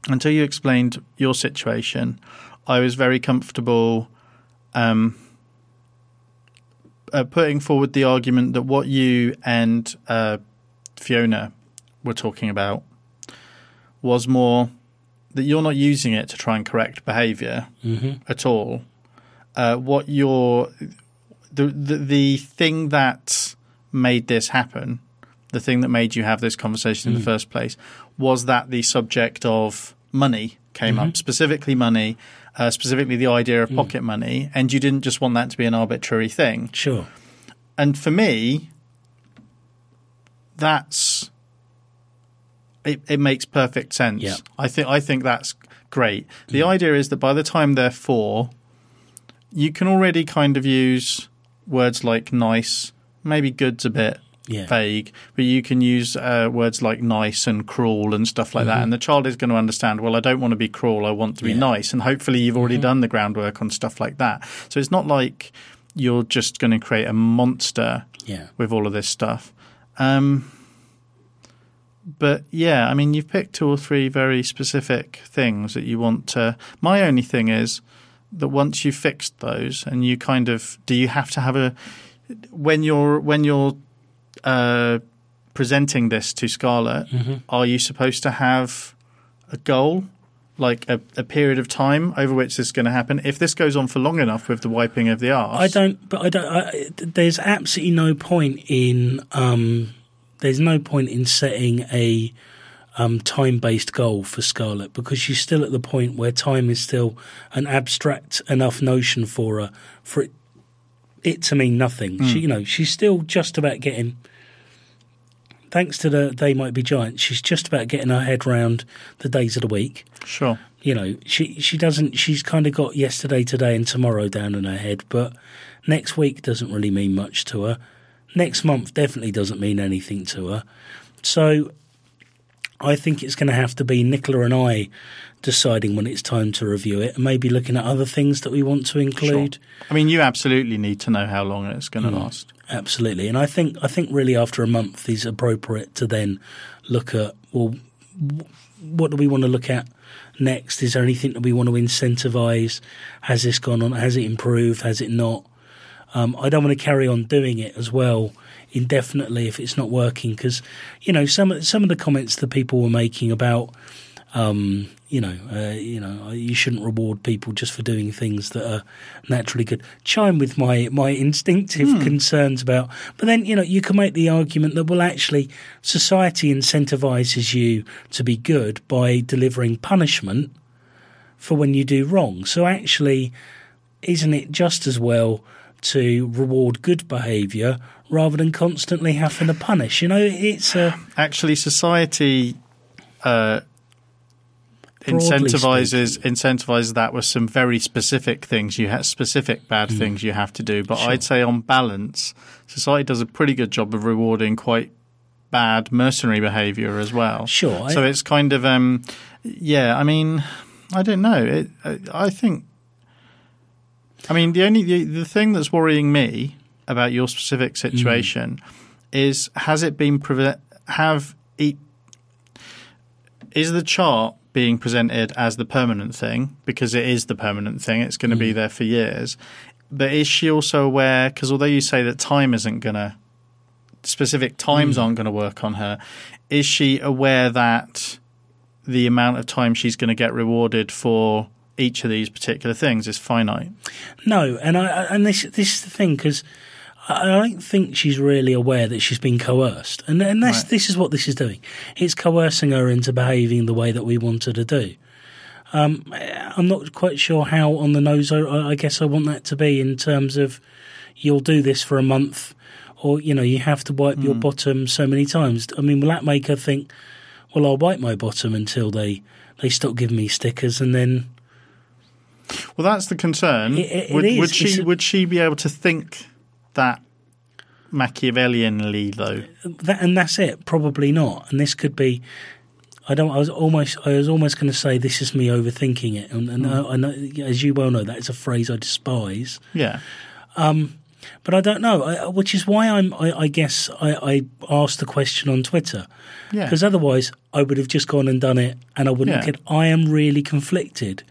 until you explained your situation, I was very comfortable um, uh, putting forward the argument that what you and uh, Fiona were talking about was more that you're not using it to try and correct behaviour hmm at all. Uh, what your the, the the thing that made this happen, the thing that made you have this conversation in the first place, was that the subject of money came up, specifically money, uh, specifically the idea of pocket money, and you didn't just want that to be an arbitrary thing. Sure. And for me, that's it, it makes perfect sense. Yeah. I think I think that's great. The idea is that by the time they're four, you can already kind of use words like nice, maybe good's a bit Yeah. vague, but you can use uh, words like nice and cruel and stuff like that. And the child is going to understand, well, I don't want to be cruel, I want to be Yeah. nice. And hopefully you've already done the groundwork on stuff like that. So it's not like you're just going to create a monster Yeah. with all of this stuff. Um, but yeah, I mean, you've picked two or three very specific things that you want to. My only thing is that once you've fixed those, and you kind of do, you have to have a when you're when you're uh, presenting this to Scarlett, Mm-hmm. are you supposed to have a goal? like a, a period of time over which this is going to happen? If this goes on for long enough with the wiping of the arse, I don't, but I don't. I, there's absolutely no point in. Um, there's no point in setting a um, time-based goal for Scarlett because she's still at the point where time is still an abstract enough notion for her for it, it to mean nothing. She, hmm. you know, she's still just about getting. Thanks to the they might be giants, she's just about getting her head round the days of the week. Sure. You know, she she doesn't. She's kind of got yesterday, today, and tomorrow down in her head, but next week doesn't really mean much to her. Next month definitely doesn't mean anything to her. So I think it's going to have to be Nicola and I deciding when it's time to review it and maybe looking at other things that we want to include. I mean, you absolutely need to know how long it's going to Mm. last. Absolutely. And I think I think really after a month is appropriate to then look at well what do we want to look at next? Is there anything that we want to incentivize? Has this gone on? Has it improved? Has it not? Um, I don't want to carry on doing it as well indefinitely if it's not working because you know some of- some of the comments that people were making about um, you know uh, you know you shouldn't reward people just for doing things that are naturally good chime with my my instinctive concerns about but then you know you can make the argument that well actually society incentivizes you to be good by delivering punishment for when you do wrong. So actually isn't it just as well to reward good behavior rather than constantly having to punish you know it's a Actually, society uh, incentivizes incentivizes that with some very specific things you have specific bad things you have to do. But Mm. Sure. I'd say on balance, society does a pretty good job of rewarding quite bad mercenary behavior as well. Sure, I- So it's kind of um, yeah. I mean, I don't know. It, I, I think. I mean, the only the, the thing that's worrying me about your specific hmm. situation is has it been preve- have e- is the chart being presented as the permanent thing? Because it is the permanent thing. It's going to be hmm. there for years. But is she also aware because although you say that time isn't going to specific times hmm. aren't going to work on her is she aware that the amount of time she's going to get rewarded for each of these particular things is finite? No, and I I- and this this is the thing because I don't think she's really aware that she's been coerced, and and this Right. this is what this is doing. It's coercing her into behaving the way that we want her to do. Um, I'm not quite sure how on the nose. I, I guess I want that to be in terms of you'll do this for a month, or you know you have to wipe your bottom so many times. I mean, will that make her think? Well, I'll wipe my bottom until they they stop giving me stickers, and then Well, that's the concern. It- it- would, would she a- would she be able to think that Machiavellianly though? that and that's it probably not and this could be i don't i was almost i was almost going to say this is me overthinking it and, and I, I know as you well know that is a phrase i despise Yeah, Um, but i don't know I, uh, which is why i'm i, I guess I, I asked the question on twitter yeah. because otherwise i would have just gone and done it and i wouldn't Yeah. get i am really conflicted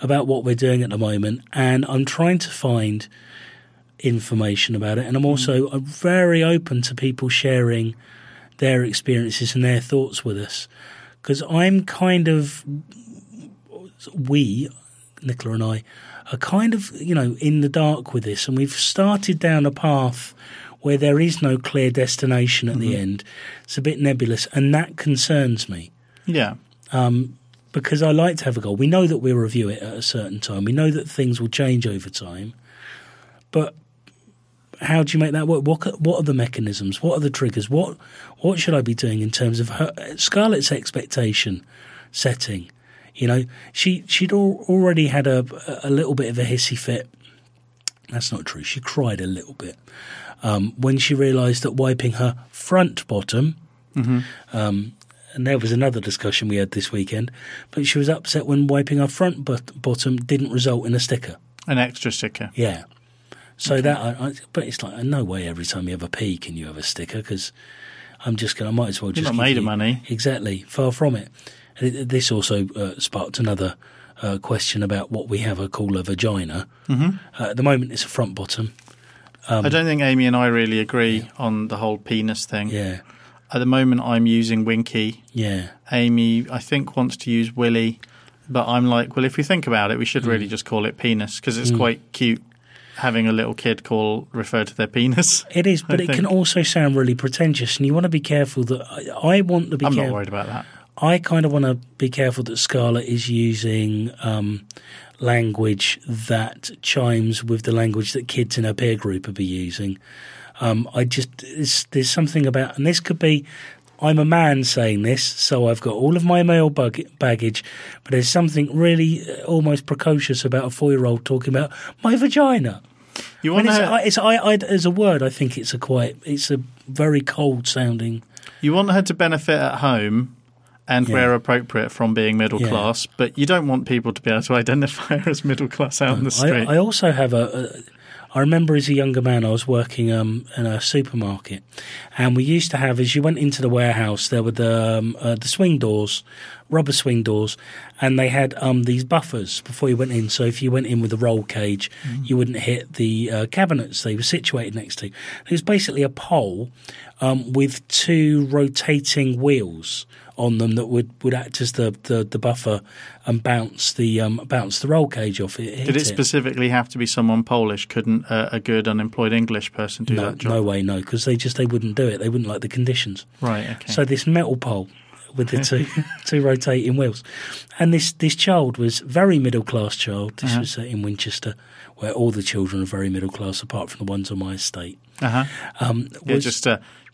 about what we're doing at the moment and i'm trying to find information about it and i'm mm. also uh, very open to people sharing their experiences and their thoughts with us because i'm kind of we nicola and i are kind of you know in the dark with this and we've started down a path where there is no clear destination at the mm-hmm. end it's a bit nebulous and that concerns me yeah. Um, because I like to have a goal. We know that we'll review it at a certain time. We know that things will change over time. But how do you make that work? What what are the mechanisms? What are the triggers? What what should I be doing in terms of her, Scarlett's expectation setting? You know, she she'd al- already had a a little bit of a hissy fit. That's not true. She cried a little bit um, when she realised that wiping her front bottom um, and there was another discussion we had this weekend. But she was upset when wiping her front but- bottom didn't result in a sticker. An extra sticker. Yeah. So that, I, I, but it's like no way. Every time you have a pee, can you have a sticker? Because I'm just going. to I might as well You're just not made you- of money. Exactly. Far from it. And it this also uh, sparked another uh, question about what we have a call a vagina. Mm-hmm. Uh, at the moment, it's a front bottom. I don't think Amy and I really agree on the whole penis thing. Yeah. At the moment, I'm using Winky. Yeah. Amy, I think, wants to use Willy. but I'm like, well, if we think about it, we should Mm. really just call it penis because it's quite cute having a little kid call refer to their penis. It is, but I it can also sound really pretentious, and you want to be careful that I, I want to be I'm not careful. worried about that. I kind of want to be careful that Scarlett is using um, language that chimes with the language that kids in her peer group would be using. Um, I just there's, there's something about, and this could be. I'm a man saying this, so I've got all of my male bug- baggage, but there's something really uh, almost precocious about a four-year-old talking about my vagina. You want it's, her, I, it's I, I, as a word, I think it's a quite, it's a very cold sounding. you want her to benefit at home and Yeah. where appropriate from being middle Yeah. class, but you don't want people to be able to identify her as middle class out in the I, street. I also have a, a. I remember as a younger man, I was working um, in a supermarket, and we used to have, as you went into the warehouse, there were the um, uh, the swing doors, rubber swing doors, and they had um, these buffers before you went in. So if you went in with a roll cage, you wouldn't hit the uh, cabinets they were situated next to. It was basically a pole um, with two rotating wheels on them that would, would act as the, the, the buffer and bounce the um, bounce the roll cage off it. Did it specifically have to be someone Polish? Couldn't uh, a good unemployed English person do no, that job? no way, no, because they just they wouldn't do it. They wouldn't like the conditions. Right. Okay. So this metal pole with the two two rotating wheels, and this this child was very middle class child. This Uh-huh. was uh, in Winchester, where all the children are very middle class, apart from the ones on my estate. uh huh. Um, Yeah, just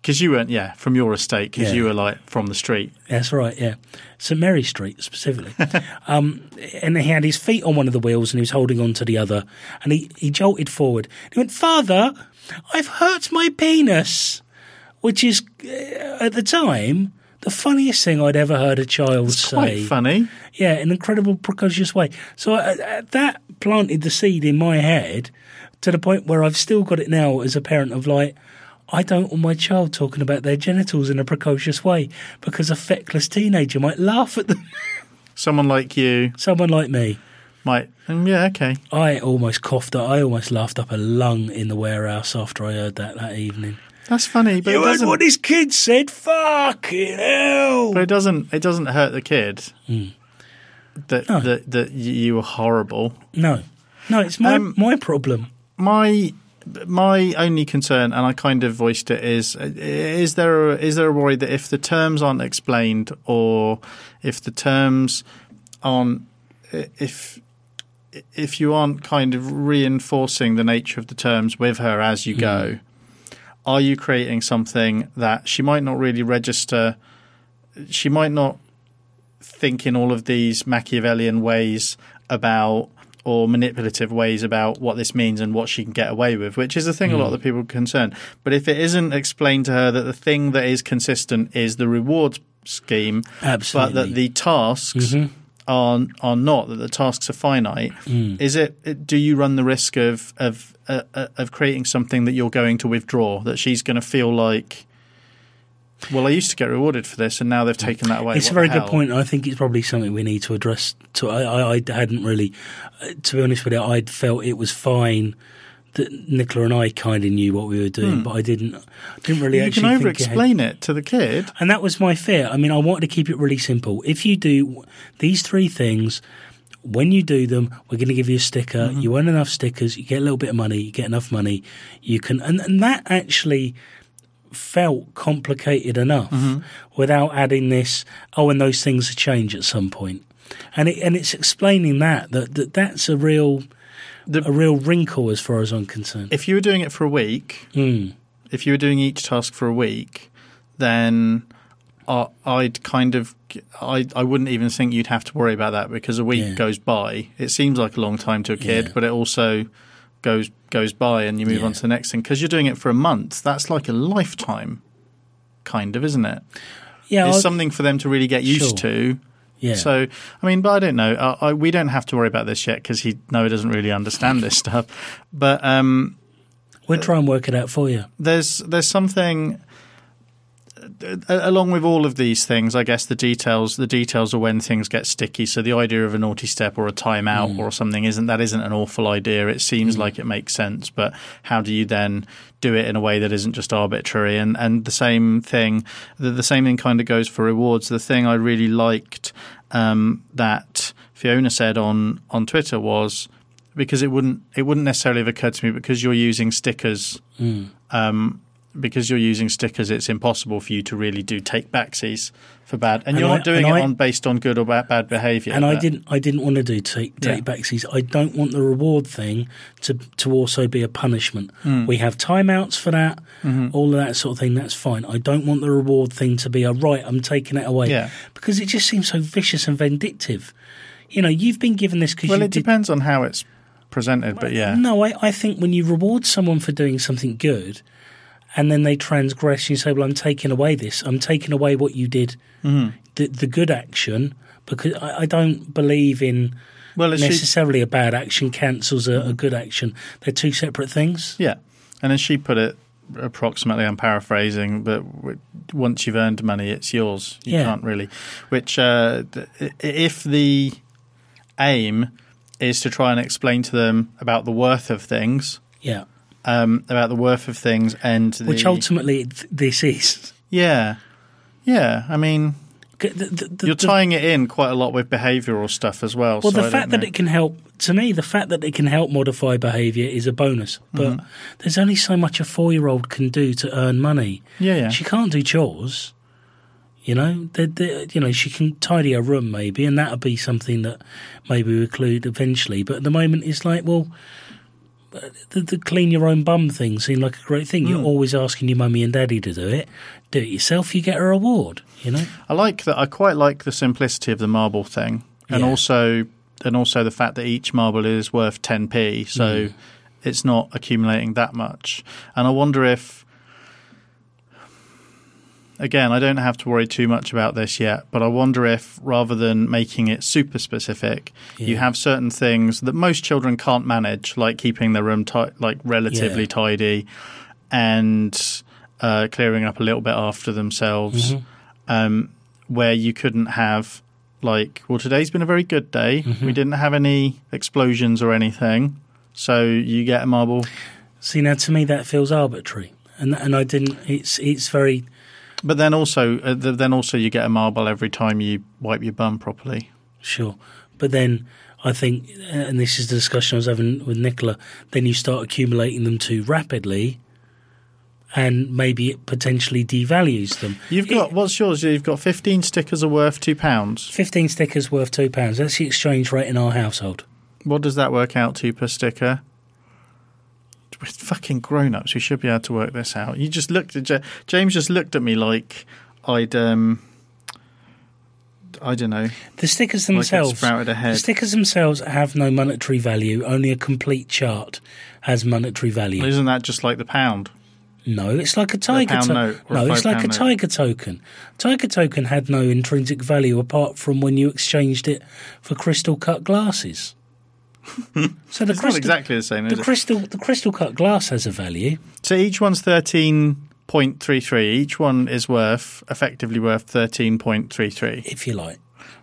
because you weren't, yeah, from your estate, because Yeah. you were like from the street. That's right, yeah. St Mary Street specifically. um, and he had his feet on one of the wheels and he was holding on to the other. And he, he jolted forward. He went, Father, I've hurt my penis. Which is, uh, at the time, the funniest thing I'd ever heard a child It's say. quite funny. Yeah, in an incredible, precocious way. So uh, uh, that planted the seed in my head to the point where I've still got it now as a parent of like, I don't want my child talking about their genitals in a precocious way because a feckless teenager might laugh at them. Someone like you Someone like me. might, um, yeah, okay. I almost coughed. up. I almost laughed up a lung in the warehouse after I heard that that evening. That's funny, but it heard what this kid said? Fucking hell! But it doesn't. It doesn't hurt the kid. That Hmm. No. that that you were horrible. No, no, it's my Um, my problem. My my only concern, and I kind of voiced it, is is there a, is there a worry that if the terms aren't explained, or if the terms aren't if if you aren't kind of reinforcing the nature of the terms with her as you go, hmm. are you creating something that she might not really register? She might not think in all of these Machiavellian ways about or manipulative ways about what this means and what she can get away with, which is the thing a lot of the people are concerned. But if it isn't explained to her that the thing that is consistent is the rewards scheme, Absolutely. but that the tasks are are not, that the tasks are finite, is it, it? Do you run the risk of of uh, uh, of creating something that you're going to withdraw? That she's going to feel like. Well, I used to get rewarded for this, and now they've taken that away. It's What a very good point. I think it's probably something we need to address. To I, I, I hadn't really, uh, to be honest with you, I'd felt it was fine that Nicola and I kind of knew what we were doing, but I didn't didn't really Hmm. You actually can think over ahead. explain it to the kid. And that was my fear. I mean, I wanted to keep it really simple. If you do these three things, when you do them, we're going to give you a sticker. Mm-hmm. You earn enough stickers, you get a little bit of money, you get enough money, you can, and, and that actually felt complicated enough Mm-hmm. without adding this. Oh, and those things change at some point, and it, and it's explaining that that, that that's a real The- a real wrinkle as far as I'm concerned. If you were doing it for a week, Mm. if you were doing each task for a week, then I, I'd kind of I I wouldn't even think you'd have to worry about that because a week Yeah. goes by. It seems like a long time to a kid, Yeah. but it also goes goes by, and you move Yeah. on to the next thing because you're doing it for a month. That's like a lifetime, kind of, isn't it? Yeah, it's I- something for them to really get used Sure. to. yeah. So, I mean, but I don't know. I, I, we don't have to worry about this yet because he Noah doesn't really understand this stuff. But um, we'll try and work it out for you. there's there's something along with all of these things. I guess the details the details are when things get sticky. So the idea of a naughty step or a timeout or something isn't that isn't an awful idea. It seems like it makes sense, but how do you then do it in a way that isn't just arbitrary? And and the same thing the, the same thing kind of goes for rewards. The thing I really liked um, that Fiona said on on Twitter was because it wouldn't it wouldn't necessarily have occurred to me because you're using stickers. Mm. Um, because you're using stickers, it's impossible for you to really do take backsies for bad, and, And you're I- not doing it I- on based on good or bad, bad behaviour. and I didn't I didn't want to do take Yeah. backsies. I don't want the reward thing to to also be a punishment. Hmm. We have timeouts for that, Mm-hmm. all of that sort of thing. That's fine. I don't want the reward thing to be a right. I'm taking it away. Yeah. because it just seems so vicious and vindictive. You know, you've been given this because Well, it did. depends on how it's presented, but yeah, No, I, I think when you reward someone for doing something good, and then they transgress, you say, "Well, I'm taking away this. I'm taking away what you did, Mm-hmm. the, the good action." Because I, I don't believe in well, as she, necessarily a bad action cancels a, a good action. They're two separate things. yeah, and as she put it, approximately, I'm paraphrasing, but w- once you've earned money, it's yours. You Yeah. can't really. Which, uh, if the aim is to try and explain to them about the worth of things, Yeah, um, about the worth of things, and the, which ultimately th- this is. yeah, yeah. I mean, The- the- you're tying it in quite a lot with behavioural stuff as well. Well, so the don't fact that it can help, to me, the fact that it can help modify behaviour is a bonus. But Mm-hmm. there's only so much a four year old can do to earn money. yeah, yeah. She can't do chores. You know, they they you know, she can tidy her room maybe, and that'll be something that maybe we include eventually. But at the moment, it's like, well, the, the clean your own bum thing seemed like a great thing. Hmm. You're always asking your mummy and daddy to do it. Do it yourself, you get a reward. You know, I like that. I quite like the simplicity of the marble thing, and Yeah. also and also the fact that each marble is worth 10p, so Mm. it's not accumulating that much. And I wonder if, again, I don't have to worry too much about this yet, but I wonder if rather than making it super specific, you have certain things that most children can't manage, like keeping their room ti- like relatively Yeah. tidy and uh, clearing up a little bit after themselves Mm-hmm. um, where you couldn't have like, well, today's been a very good day. We didn't have any explosions or anything, so you get a marble. see now to me that feels arbitrary, and and I didn't. It's it's very But then also, uh, th- then also you get a marble every time you wipe your bum properly. Sure. But then I think, and this is the discussion I was having with Nicola, then you start accumulating them too rapidly and maybe it potentially devalues them. You've got what's yours? You've got fifteen stickers are worth two pounds. 15 stickers worth £2. That's the exchange rate in our household. What does that work out to per sticker? We're fucking grown ups. We should be able to work this out. You just looked at Ja- James. Just looked at me like I'd um, I don't know, The stickers themselves. a the stickers themselves have no monetary value. Only a complete chart has monetary value. Isn't that just like the pound? No, it's like a tiger. pound to- note or a no, it's like a note? tiger token. Tiger token had no intrinsic value apart from when you exchanged it for crystal cut glasses. so the It's not crystal, exactly the same. The crystal, the crystal cut glass has a value. So each one's thirteen point three three. Each one is worth effectively worth thirteen point three three. if you like.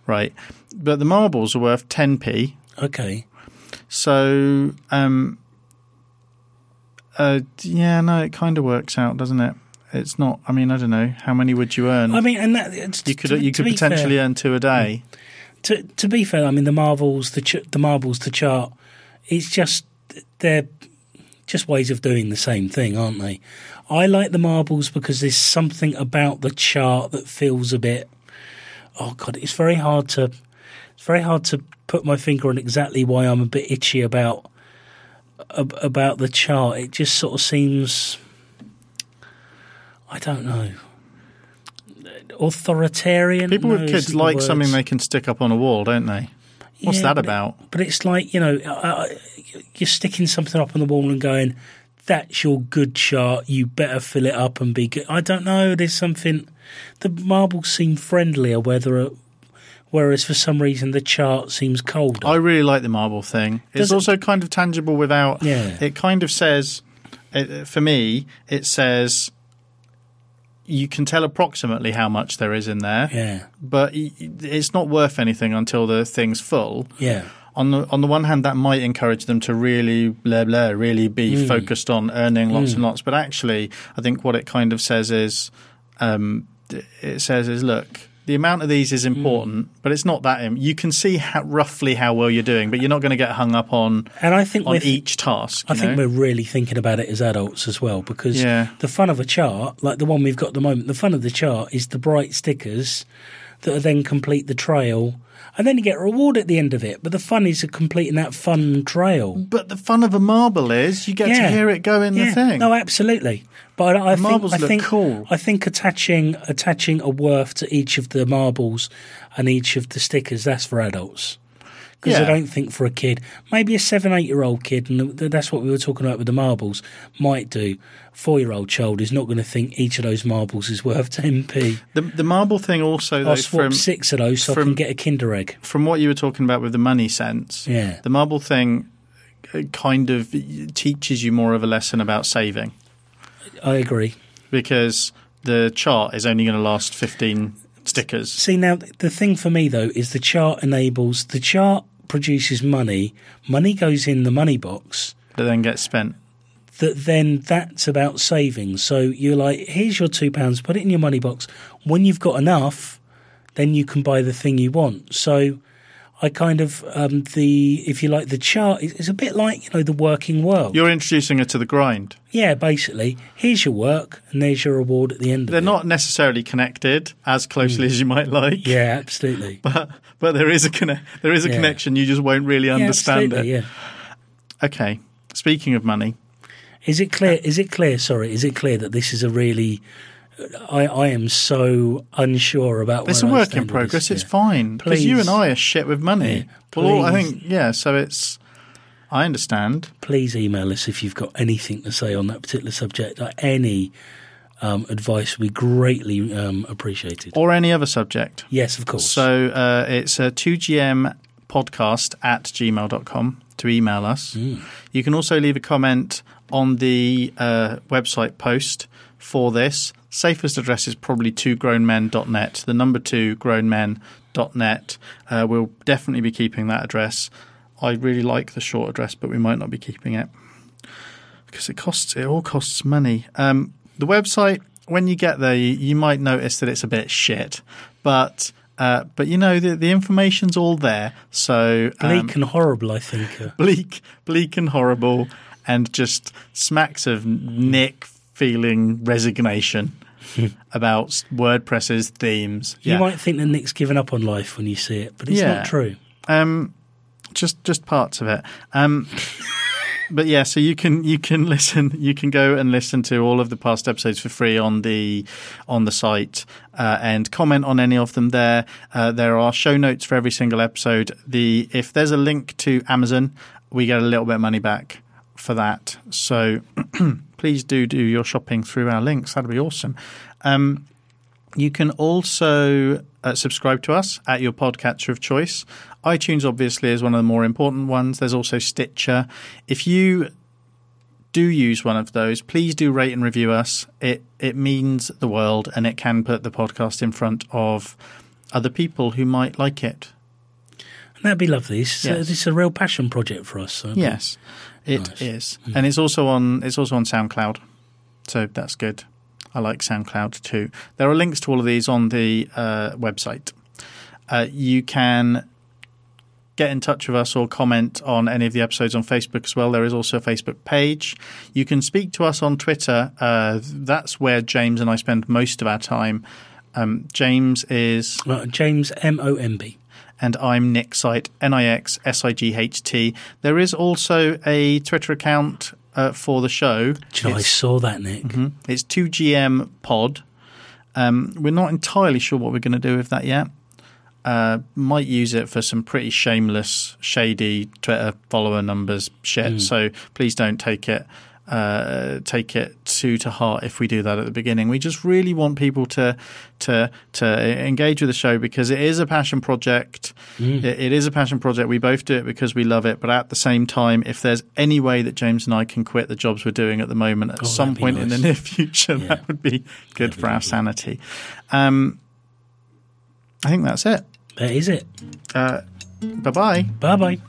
Right, but the marbles are worth ten p. Okay. So um, uh, yeah, no, it kind of works out, doesn't it? It's not. I mean, I don't know how many would you earn. I mean, and that it's, you could to, you to could potentially fair, earn two a day. To to be fair. I mean, the marbles, the ch- the marbles, the chart. It's just they're just ways of doing the same thing, aren't they? I like the marbles because there's something about the chart that feels a bit. Oh God, it's very hard to. It's very hard to put my finger on exactly why I'm a bit itchy about about the chart. It just sort of seems. I don't know. Authoritarian. People with kids like something they can stick up on a wall, don't they? What's Yeah, that but it- about? But it's like you know, uh, you're sticking something up on the wall and going, "That's your good chart. You better fill it up and be good." I don't know. There's something. The marbles seem friendlier, whether whereas for some reason the chart seems colder. I really like the marble thing. It's it- also kind of tangible without. Yeah. It kind of says, it, for me, it says you can tell approximately how much there is in there, yeah, but it's not worth anything until the thing's full. yeah, On the on the one hand, that might encourage them to really blah blah, really be Mm. focused on earning lots and lots. But actually, I think what it kind of says is, um, it says is look, the amount of these is Hmm. important, but it's not that. Im- You can see how, roughly how well you're doing, but you're not going to get hung up on And I think on with each task. I think know? we're really thinking about it as adults as well because Yeah. the fun of a chart, like the one we've got at the moment, the fun of the chart is the bright stickers that then complete the trail, and then you get a reward at the end of it. But the fun is completing that fun trail. But the fun of a marble is you get to hear it go in yeah, the thing. no, absolutely. But I, I think marbles I look think cool. I think attaching attaching a worth to each of the marbles and each of the stickers that's for adults. Because I don't think for a kid, maybe a seven, eight year old kid, and that's what we were talking about with the marbles, might do. Four year old child is not going to think each of those marbles is worth 10p. the the marble thing also though I'll swap from six of those so I can get a Kinder Egg. from what you were talking about with the money sense. Yeah. The marble thing uh, kind of teaches you more of a lesson about saving I agree. because the chart is only going to last 15 stickers. See, now the thing for me though is the chart enables, the chart produces money, money goes in the money box. that then gets spent. that then that's about savings. So you're like, here's your two pounds, put it in your money box. When you've got enough, then you can buy the thing you want. So I kind of um, the if you like the chart it's a bit like you know the working world. You're introducing her to the grind. yeah, basically, here's your work and there's your reward at the end They're it. not necessarily connected as closely as you might like. Yeah, absolutely. But, but there is a conne- there is a Yeah. connection. You just won't really understand absolutely, it. Yeah. Okay. Speaking of money, Is it clear? Is it clear? Sorry, is it clear that this is a really? I I am so unsure about. it's a work in progress. It's yeah. fine because you and I are shit with money. Yeah, well, I think yeah. So it's I understand. please email us if you've got anything to say on that particular subject. Like any um, advice would be greatly um, appreciated. or any other subject. yes, of course. So uh, it's a 2GM podcast at gmail.com to email us. Mm. You can also leave a comment on the uh, website post for this. Safest address is probably twogrownmen.net, the number two grownmen.net. Uh, we'll definitely be keeping that address. I really like the short address, but we might not be keeping it because it costs. It all costs money. Um, the website, when you get there, you, you might notice that it's a bit shit, but uh, but you know the the information's all there. So um, bleak and horrible, I think. Uh, bleak, bleak and horrible, and just smacks of Nick feeling resignation about WordPress's themes. You Yeah. might think that Nick's given up on life when you see it, but it's Yeah. not true. Um, just just parts of it. Um, but yeah, so you can you can listen, you can go and listen to all of the past episodes for free on the on the site uh, and comment on any of them there. Uh, there are show notes for every single episode. The if there's a link to Amazon, we get a little bit of money back for that. So please do do your shopping through our links. That'd be awesome. Um, you can also uh, subscribe to us at your podcatcher of choice. iTunes, obviously, is one of the more important ones. There's also Stitcher. If you do use one of those, please do rate and review us. It it means the world, and it can put the podcast in front of other people who might like it. And that'd be lovely. It's, uh, Yes. it's a real passion project for us. So Yes, it is, Nice. and it's also on it's also on SoundCloud, so that's good. I like SoundCloud too. There are links to all of these on the uh, website. Uh, you can get in touch with us or comment on any of the episodes on Facebook as well. There is also a Facebook page. You can speak to us on Twitter. Uh, that's where James and I spend most of our time. Um, James is Uh, James M O M B. and I'm Nick Sight, N I X S I G H T. There is also a Twitter account uh, for the show. You know, I saw that, Nick. Mhm. it's 2GM Pod. Um, we're not entirely sure what we're going to do with that yet. Uh, might use it for some pretty shameless, shady Twitter follower numbers shit. So please don't take it uh, take it to heart if we do that at the beginning. We just really want people to to to engage with the show because it is a passion project. It, it is a passion project. We both do it because we love it, but at the same time, if there's any way that James and I can quit the jobs we're doing at the moment at Oh, some be point in the near future, Yeah. that would be good That'd be for our lovely. sanity. Um, I think that's it. That is it. Uh, bye bye. Bye bye.